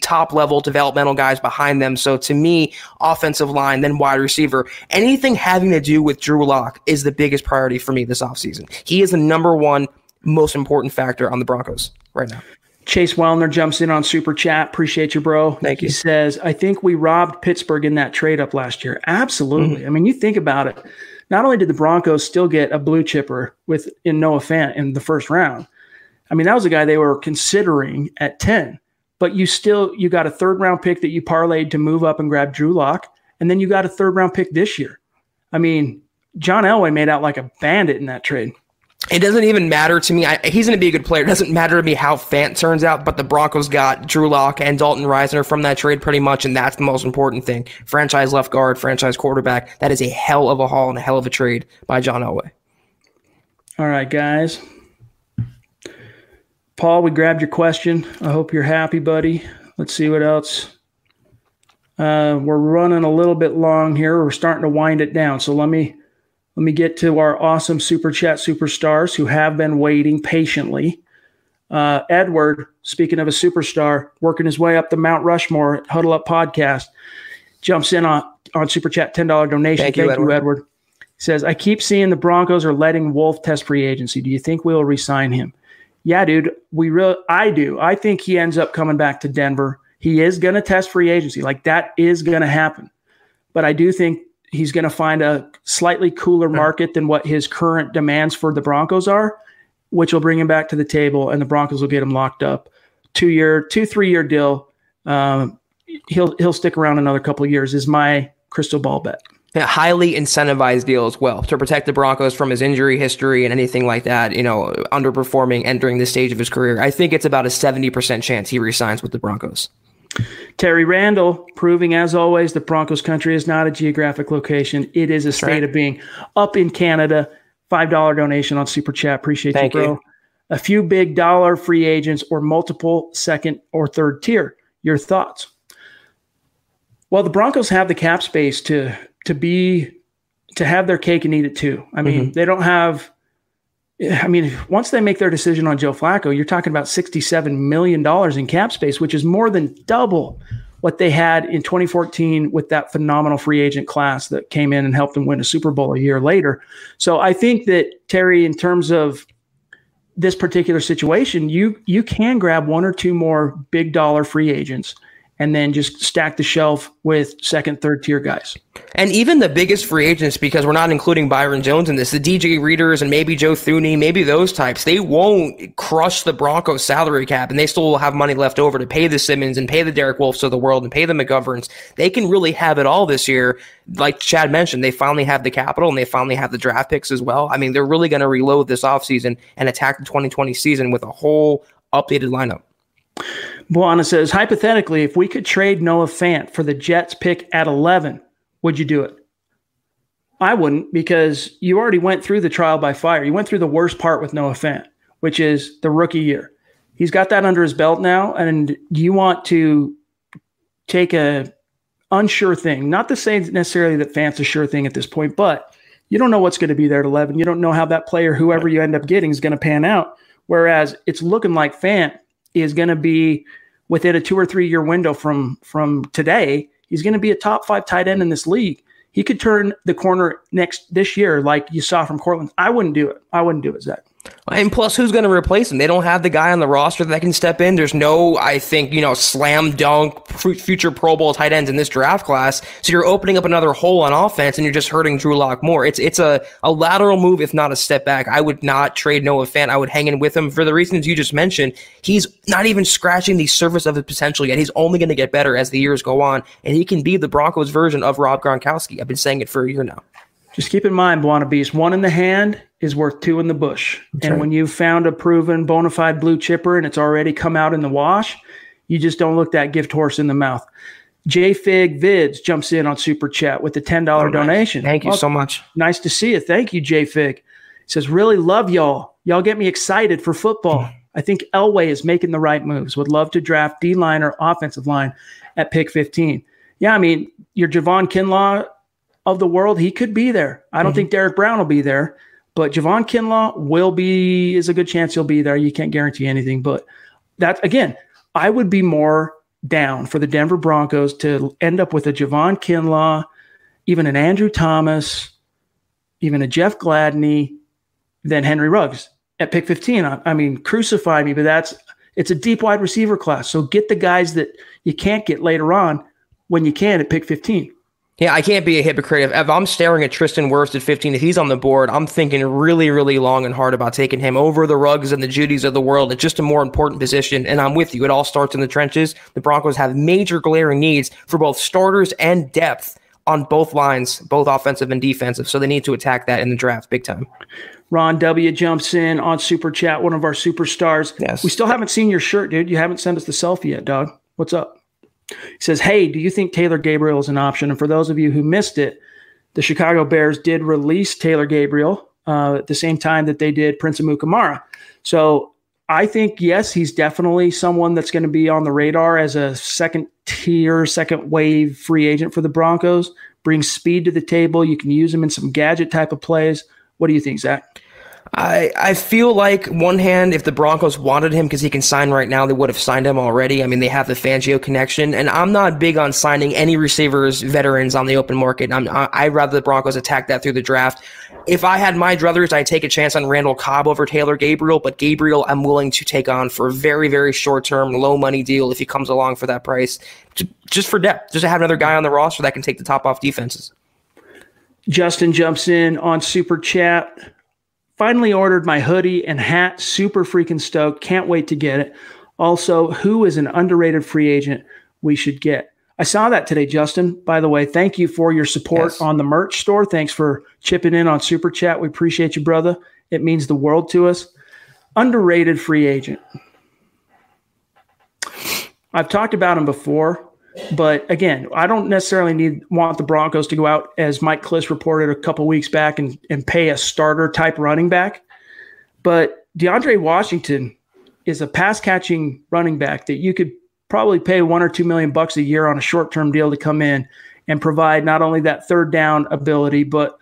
top level developmental guys behind them. So to me, offensive line, then wide receiver, anything having to do with Drew Lock is the biggest priority for me this offseason. He is the number one most important factor on the Broncos right now. Chase Wellner jumps in on Super Chat. Appreciate you, bro. Thank you. He says, I think we robbed Pittsburgh in that trade up last year. Absolutely. Mm-hmm. I mean, you think about it. Not only did the Broncos still get a blue chipper with in Noah Fant in the first round, I mean, that was a guy they were considering at 10 but you still you got a third round pick that you parlayed to move up and grab Drew Lock, and then you got a third round pick this year. I mean, John Elway made out like a bandit in that trade. It doesn't even matter to me. I, he's going to be a good player. It doesn't matter to me how Fant turns out, but the Broncos got Drew Lock and Dalton Risner from that trade pretty much, and that's the most important thing. Franchise left guard, franchise quarterback. That is a hell of a haul and a hell of a trade by John Elway. All right, guys. Paul, we grabbed your question. I hope you're happy, buddy. Let's see what else. Uh, we're running a little bit long here. We're starting to wind it down. So let me let me get to our awesome super chat superstars who have been waiting patiently. Uh, Edward, speaking of a superstar, working his way up the Mount Rushmore Huddle Up podcast, jumps in on on super chat ten dollar donation. Thank, Thank you, Edward. you, Edward. He says, "I keep seeing the Broncos are letting Wolfe test free agency. Do you think we'll resign him?" yeah, dude, we really, I do. I think he ends up coming back to Denver. He is going to test free agency. Like that is going to happen. But I do think he's going to find a slightly cooler market than what his current demands for the Broncos are, which will bring him back to the table and the Broncos will get him locked up. Two year, two, three year deal. Um, he'll, he'll stick around another couple of years is my crystal ball bet a highly incentivized deal as well to protect the Broncos from his injury history and anything like that, you know, underperforming entering this stage of his career. I think it's about a 70% chance he resigns with the Broncos. Terry Randall proving, as always, the Broncos country is not a geographic location. It is a state right. of being. Up in Canada, $5 donation on Super Chat. Appreciate Thank you, bro. you. A few big dollar free agents or multiple second or third tier. Your thoughts? Well, the Broncos have the cap space to to be to have their cake and eat it too. I mean, Mm-hmm. they don't have I mean, once they make their decision on Joe Flacco, you're talking about $67 million in cap space, which is more than double what they had in 2014 with that phenomenal free agent class that came in and helped them win a Super Bowl a year later. So I think that Terry, in terms of this particular situation, you you can grab one or two more big dollar free agents and then just stack the shelf with second, third tier guys. And even the biggest free agents, because we're not including Byron Jones in this, the DJ Readers and maybe Joe Thuney, maybe those types, they won't crush the Broncos salary cap and they still will have money left over to pay the Simmons and pay the Derek Wolfes of the world and pay the McGoverns. They can really have it all this year. Like Chad mentioned, they finally have the capital and they finally have the draft picks as well. I mean, they're really going to reload this offseason and attack the 2020 season with a whole updated lineup. Buana says, hypothetically, if we could trade Noah Fant for the Jets pick at 11, would you do it? I wouldn't because you already went through the trial by fire. You went through the worst part with Noah Fant, which is the rookie year. He's got that under his belt now, and you want to take a unsure thing. Not to say necessarily that Fant's a sure thing at this point, but you don't know what's going to be there at 11. You don't know how that player, whoever you end up getting, is going to pan out. Whereas it's looking like Fant is going to be within a two or three year window from from today. He's going to be a top five tight end in this league. He could turn the corner next this year, like you saw from Courtland. I wouldn't do it. I wouldn't do it, Zach. And plus, who's going to replace him? They don't have the guy on the roster that can step in. There's no, I think, you know, slam dunk future Pro Bowl tight ends in this draft class. So you're opening up another hole on offense, and you're just hurting Drew Lock more. It's it's a, a lateral move, if not a step back. I would not trade Noah Fant. I would hang in with him for the reasons you just mentioned. He's not even scratching the surface of his potential yet. He's only going to get better as the years go on, and he can be the Broncos version of Rob Gronkowski. I've been saying it for a year now. Just keep in mind, Buana Beast, one in the hand is worth two in the bush. and when you've found a proven bona fide blue chipper and it's already come out in the wash, you just don't look that gift horse in the mouth. JFig Vids jumps in on Super Chat with a $10 donation. Thank you Well, so much. Nice to see you. Thank you, JFig. He says, really love y'all. Y'all get me excited for football. Mm-hmm. I think Elway is making the right moves. Would love to draft D line or offensive line at pick 15. Yeah, I mean, your Javon Kinlaw of the world, he could be there. I don't mm-hmm. think Derrick Brown will be there, but Javon Kinlaw will be, is a good chance he'll be there. You can't guarantee anything, but that again, I would be more down for the Denver Broncos to end up with a Javon Kinlaw, even an Andrew Thomas, even a Jeff Gladney, than Henry Ruggs at pick 15. I, I mean, crucify me, but that's it's a deep wide receiver class. So get the guys that you can't get later on when you can at pick 15. Yeah, I can't be a hypocrite. If, if I'm staring at Tristan Wirfs at 15, if he's on the board, I'm thinking really, really long and hard about taking him over the Ruggs and the Jeudys of the world. It's just a more important position. And I'm with you. It all starts in the trenches. The Broncos have major glaring needs for both starters and depth on both lines, both offensive and defensive. So they need to attack that in the draft big time. Ron W jumps in on Super Chat, one of our superstars. Yes. We still haven't seen your shirt, dude. You haven't sent us the selfie yet, dog. What's up? He says, Hey, do you think Taylor Gabriel is an option? And for those of you who missed it, the Chicago Bears did release Taylor Gabriel uh, at the same time that they did Prince Amukamara. So I think, yes, he's definitely someone that's going to be on the radar as a second tier, second wave free agent for the Broncos. Brings speed to the table. You can use him in some gadget type of plays. What do you think, Zach? I, I feel like one hand, if the Broncos wanted him because he can sign right now, they would have signed him already. I mean, they have the Fangio connection, and I'm not big on signing any receivers, veterans on the open market. I'm, I, I'd rather the Broncos attack that through the draft. If I had my druthers, I'd take a chance on Randall Cobb over Taylor Gabriel, but Gabriel, I'm willing to take on for a very, very short term, low money deal if he comes along for that price, just for depth, just to have another guy on the roster that can take the top off defenses. Justin jumps in on Super Chat. Finally ordered my hoodie and hat. Super freaking stoked. Can't wait to get it. Also, who is an underrated free agent we should get? I saw that today, Justin. By the way, thank you for your support Yes. on the merch store. Thanks for chipping in on Super Chat. We appreciate you, brother. It means the world to us. Underrated free agent. I've talked about him before, but again, I don't necessarily need want the Broncos to go out as Mike Klis reported a couple weeks back and, and pay a starter type running back. But DeAndre Washington is a pass catching running back that you could probably pay one or two million bucks a year on a short term deal to come in and provide not only that third down ability, but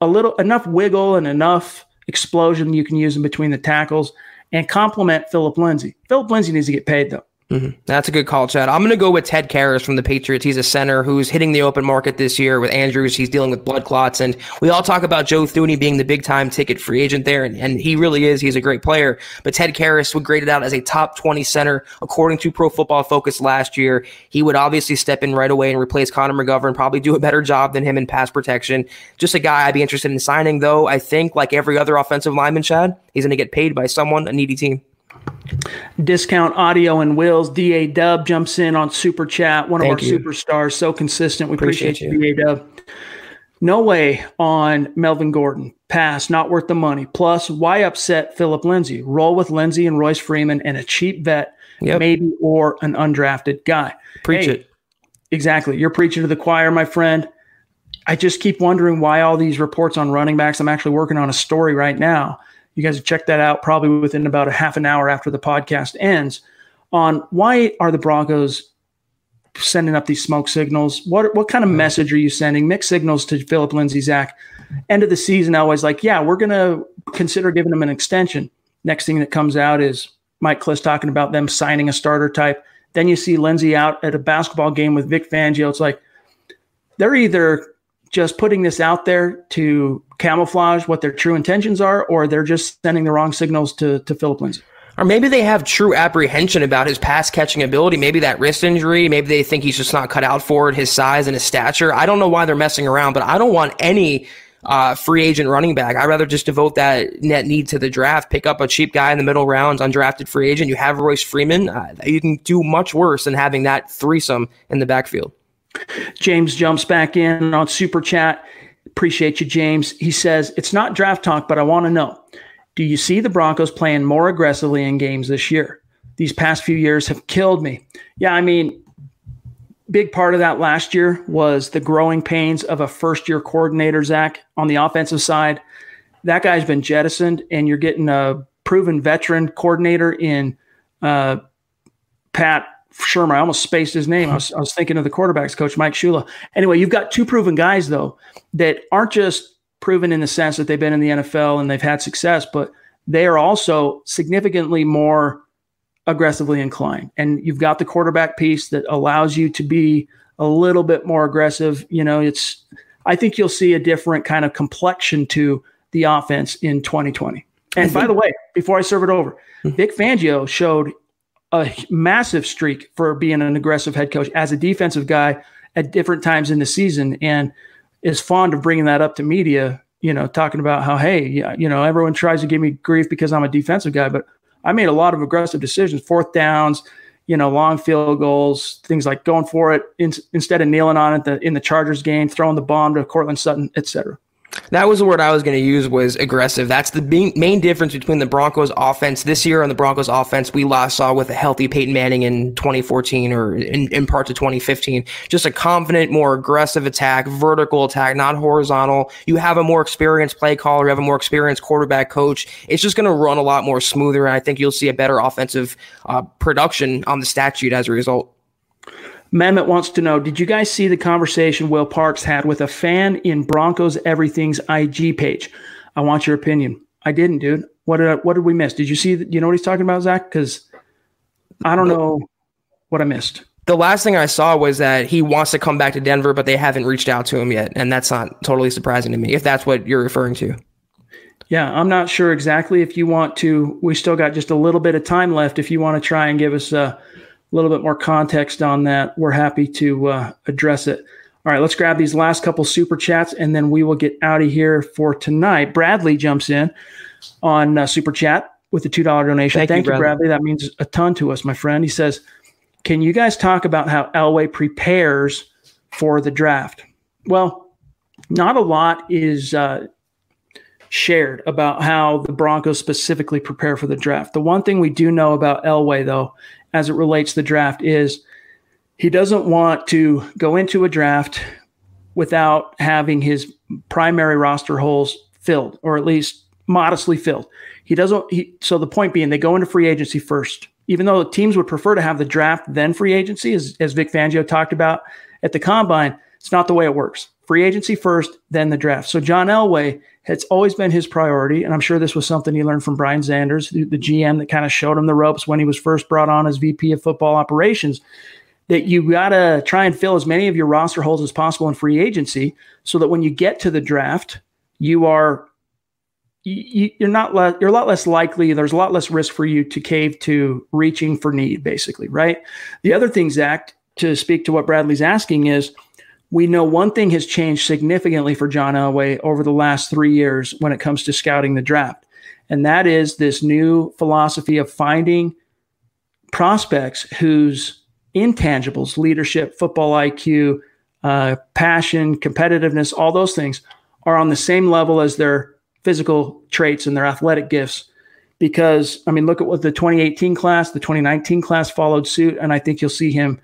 a little enough wiggle and enough explosion you can use in between the tackles and complement Philip Lindsay. Philip Lindsay needs to get paid though. Mm-hmm. That's a good call, Chad. I'm going to go with Ted Karras from the Patriots. He's a center who's hitting the open market this year with Andrews. He's dealing with blood clots. And we all talk about Joe Thuney being the big time ticket free agent there. And, and he really is. He's a great player. But Ted Karras would grade it out as a top 20 center according to Pro Football Focus last year. He would obviously step in right away and replace Connor McGovern, probably do a better job than him in pass protection. Just a guy I'd be interested in signing, though. I think, like every other offensive lineman, Chad, he's going to get paid by someone, a needy team. Discount Audio and Wills. DA Dub jumps in on Super Chat, one of Thank our you. superstars. So consistent. We appreciate, Appreciate you, DA Dub. No way on Melvin Gordon. Pass, not worth the money. Plus, why upset Philip Lindsay? Roll with Lindsay and Royce Freeman and a cheap vet, Yep. maybe, or an undrafted guy. Preach Hey, it. Exactly. You're preaching to the choir, my friend. I just keep wondering why all these reports on running backs. I'm actually working on a story right now. You guys check that out probably within about a half an hour after the podcast ends on why are the Broncos sending up these smoke signals? What what kind of message are you sending? Mixed signals to Philip Lindsay, Zach. End of the season, always like, yeah, we're gonna consider giving him an extension. Next thing that comes out is Mike Klis talking about them signing a starter type. Then you see Lindsay out at a basketball game with Vic Fangio. It's like they're either just putting this out there to camouflage what their true intentions are, or they're just sending the wrong signals to, to Philip Lindsay. Or maybe they have true apprehension about his pass catching ability. Maybe that wrist injury. Maybe they think he's just not cut out for it, his size and his stature. I don't know why they're messing around, but I don't want any uh, free agent running back. I'd rather just devote that net need to the draft, pick up a cheap guy in the middle rounds, undrafted free agent. You have Royce Freeman. Uh, you can do much worse than having that threesome in the backfield. James jumps back in on Super Chat. Appreciate you, James. He says, It's not draft talk, but I want to know do you see the Broncos playing more aggressively in games this year? These past few years have killed me. Yeah, I mean, big part of that last year was the growing pains of a first year coordinator, Zach, on the offensive side. That guy's been jettisoned, and you're getting a proven veteran coordinator in uh, Pat Shurmur. I almost spaced his name. I was, I was thinking of the quarterbacks coach, Mike Shula. Anyway, you've got two proven guys, though, that aren't just proven in the sense that they've been in the NFL and they've had success, but they are also significantly more aggressively inclined. And you've got the quarterback piece that allows you to be a little bit more aggressive. You know, it's, I think you'll see a different kind of complexion to the offense in 2020. And by the way, before I serve it over, hmm. Vic Fangio showed a massive streak for being an aggressive head coach as a defensive guy at different times in the season and is fond of bringing that up to media, you know, talking about how, hey, you know, everyone tries to give me grief because I'm a defensive guy, but I made a lot of aggressive decisions, fourth downs, you know, long field goals, things like going for it in, instead of kneeling on it the, in the Chargers game, throwing the bomb to Courtland Sutton, et cetera. That was the word I was going to use was aggressive. That's the main, difference between the Broncos offense this year and the Broncos offense we last saw with a healthy Peyton Manning in 2014 or in, in parts of 2015. Just a confident, more aggressive attack, vertical attack, not horizontal. You have a more experienced play caller, you have a more experienced quarterback coach. It's just going to run a lot more smoother, and I think you'll see a better offensive uh, production on the stat sheet as a result. Mehmet wants to know Did you guys see the conversation Will Parks had with a fan in Broncos Everything's IG page? I want your opinion. I didn't, dude. What did I, what did we miss? Did you see? You know what he's talking about, Zach? Because I don't know what I missed. The last thing I saw was that he wants to come back to Denver, but they haven't reached out to him yet, and that's not totally surprising to me. If that's what you're referring to. Yeah, I'm not sure exactly if you want to. We still got just a little bit of time left. If you want to try and give us a little bit more context on that, we're happy to uh, address it. All right, let's grab these last couple super chats and then we will get out of here for tonight. Bradley jumps in on uh, super chat with a $2 donation. Thank Thank, you, you, Bradley. Bradley. That means a ton to us, my friend. He says, Can you guys talk about how Elway prepares for the draft? Well, not a lot is uh, shared about how the Broncos specifically prepare for the draft. The one thing we do know about Elway, though, as it relates to the draft is he doesn't want to go into a draft without having his primary roster holes filled, or at least modestly filled. He doesn't. He, so the point being, they go into free agency first, even though teams would prefer to have the draft then free agency, as, as Vic Fangio talked about at the combine. It's not the way it works. Free agency first, then the draft. So John Elway has always been his priority, and I'm sure this was something he learned from Brian Xanders, the, the GM that kind of showed him the ropes when he was first brought on as VP of football operations that you got to try and fill as many of your roster holes as possible in free agency so that when you get to the draft, you are you, are not le- you're a lot less likely there's a lot less risk for you to cave to reaching for need basically right the other thing zach to speak to what bradley's asking is we know one thing has changed significantly for john elway over the last three years when it comes to scouting the draft and that is this new philosophy of finding prospects whose intangibles, leadership, football IQ, uh, passion, competitiveness, all those things are on the same level as their physical traits and their athletic gifts. Because, I mean, look at what the 2018 class, the 2019 class followed suit. And I think you'll see him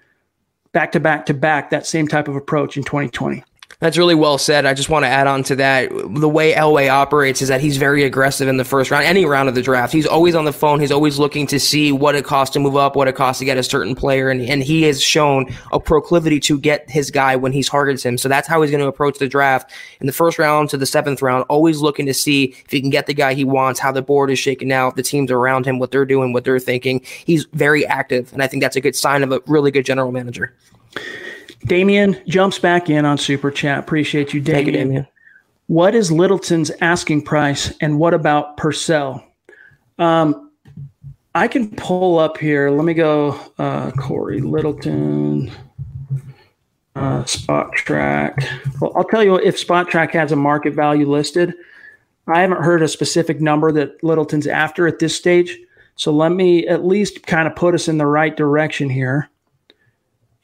back to back to back, that same type of approach in 2020. That's really well said. I just want to add on to that. The way Elway operates is that he's very aggressive in the first round, any round of the draft. He's always on the phone. He's always looking to see what it costs to move up, what it costs to get a certain player. And, and he has shown a proclivity to get his guy when he targets him. So that's how he's going to approach the draft in the first round to the seventh round, always looking to see if he can get the guy he wants, how the board is shaking out, the teams around him, what they're doing, what they're thinking. He's very active. And I think that's a good sign of a really good general manager. Damien jumps back in on Super Chat. Appreciate you, Damien. You, Damien. What is Littleton's asking price, and what about Purcell? Um, I can pull up here. Let me go. Uh, Cory Littleton, uh, Spotrac. Well, I'll tell you if Spotrac has a market value listed. I haven't heard a specific number that Littleton's after at this stage. So let me at least kind of put us in the right direction here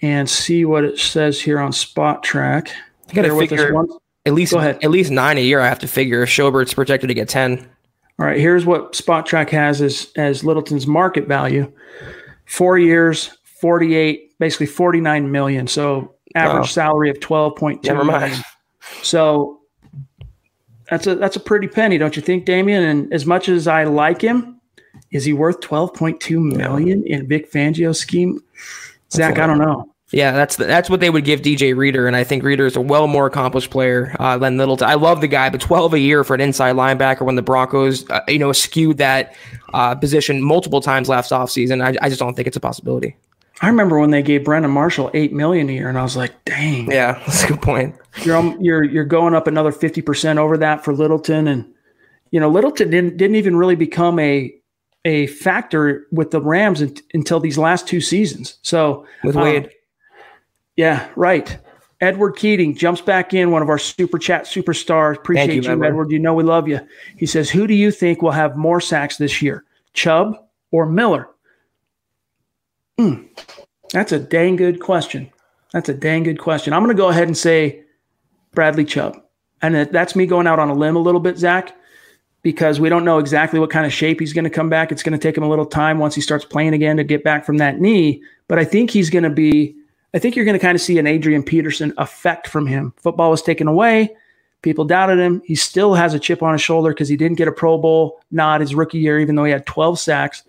and see what it says here on Spotrac. You got to figure at least Go ahead. at least nine a year. I have to figure if Schobert's projected to get ten. All right, here's what Spotrac has as as Littleton's market value: four years, forty eight, basically forty nine million. So average wow. salary of twelve point two. Never mind. Million. So that's a that's a pretty penny, don't you think, Damien? And as much as I like him, is he worth twelve point two million in Vic Fangio scheme? Zach, I don't know. Yeah, that's the, that's what they would give DJ Reader, and I think Reader is a well more accomplished player uh, than Littleton. I love the guy, but 12 a year for an inside linebacker when the Broncos, uh, you know, skewed that uh, position multiple times last offseason. I, I just don't think it's a possibility. I remember when they gave Brandon Marshall eight million a year, and I was like, "Dang." Yeah, that's a good point. You're you're you're going up another fifty percent over that for Littleton, and you know Littleton didn't didn't even really become a a factor with the Rams in, until these last two seasons. So with Wade, um, yeah, right. Edward Keating jumps back in, one of our super chat superstars. Appreciate you, you Edward. Edward. You know we love you. He says, "Who do you think will have more sacks this year, Chubb or Miller?" Mm, that's a dang good question. That's a dang good question. I'm going to go ahead and say Bradley Chubb, and that's me going out on a limb a little bit, Zach, because we don't know exactly what kind of shape he's going to come back. It's going to take him a little time once he starts playing again to get back from that knee, but I think he's going to be I think you're going to kind of see an Adrian Peterson effect from him. Football was taken away. People doubted him. He still has a chip on his shoulder because he didn't get a Pro Bowl nod his rookie year, even though he had 12 sacks.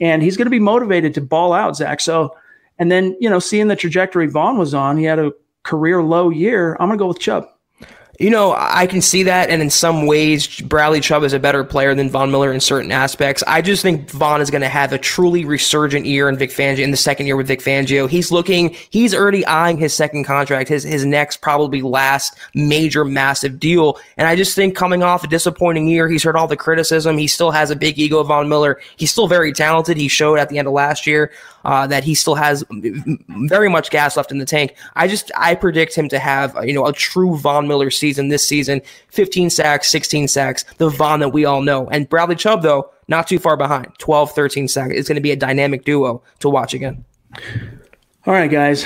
And he's going to be motivated to ball out, Zach. So, and then, you know, seeing the trajectory Von was on, he had a career low year. I'm going to go with Chubb. You know, I can see that, and in some ways, Bradley Chubb is a better player than Von Miller in certain aspects. I just think Von is going to have a truly resurgent year in Vic Fangio in the second year with Vic Fangio. He's looking, he's already eyeing his second contract, his his next probably last major massive deal. And I just think coming off a disappointing year, he's heard all the criticism. He still has a big ego, Von Miller. He's still very talented. He showed at the end of last year uh, that he still has very much gas left in the tank. I just I predict him to have you know a true Von Miller season this season, 15 sacks, 16 sacks, the Von that we all know. And Bradley Chubb though, not too far behind, 12, 13 sacks. It's going to be a dynamic duo to watch again. All right, guys.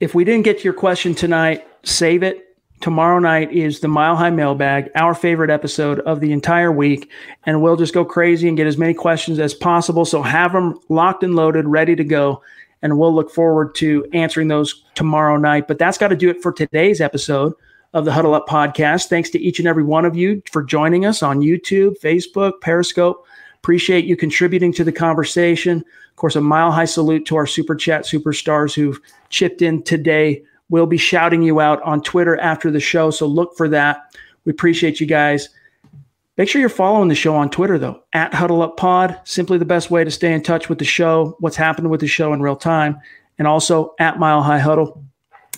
If we didn't get to your question tonight, save it tomorrow night is the Mile High Mailbag, our favorite episode of the entire week. And we'll just go crazy and get as many questions as possible. So have them locked and loaded, ready to go. And we'll look forward to answering those tomorrow night. But that's got to do it for today's episode of the Huddle Up podcast. Thanks to each and every one of you for joining us on YouTube, Facebook, Periscope. Appreciate you contributing to the conversation. Of course, a mile high salute to our super chat superstars who've chipped in today. We'll be shouting you out on Twitter after the show, so look for that. We appreciate you guys. Make sure you're following the show on Twitter, though, at Huddle Up Pod. Simply the best way to stay in touch with the show, what's happening with the show in real time, and also at Mile High Huddle.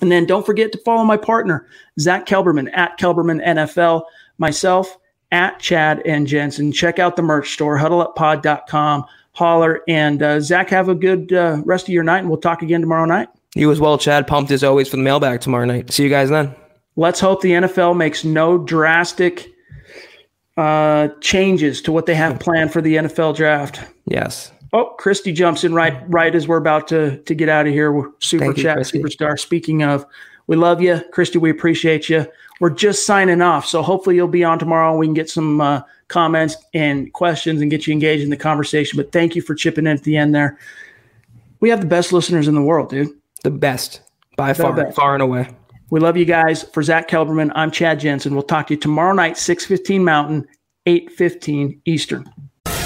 And then don't forget to follow my partner, Zach Kelberman, at Kelberman NFL, myself, at Chad and Jensen. Check out the merch store, huddleuppod.com. Holler. And uh, Zach, have a good uh, rest of your night, and we'll talk again tomorrow night. You as well, Chad. Pumped as always for the mailbag tomorrow night. See you guys then. Let's hope the NFL makes no drastic uh, changes to what they have planned for the NFL draft. Yes. Oh, Christy jumps in right right as we're about to to get out of here. We're super Thank chat Christy. superstar. Speaking of, we love you, Christy. We appreciate you. We're just signing off, so hopefully you'll be on tomorrow. We can get some uh, comments and questions and get you engaged in the conversation. But thank you for chipping in at the end there. We have the best listeners in the world, dude. The best by far, best. far and away. We love you guys. For Zach Kelberman, I'm Chad Jensen. We'll talk to you tomorrow night, 6:15 Mountain, 8:15 Eastern.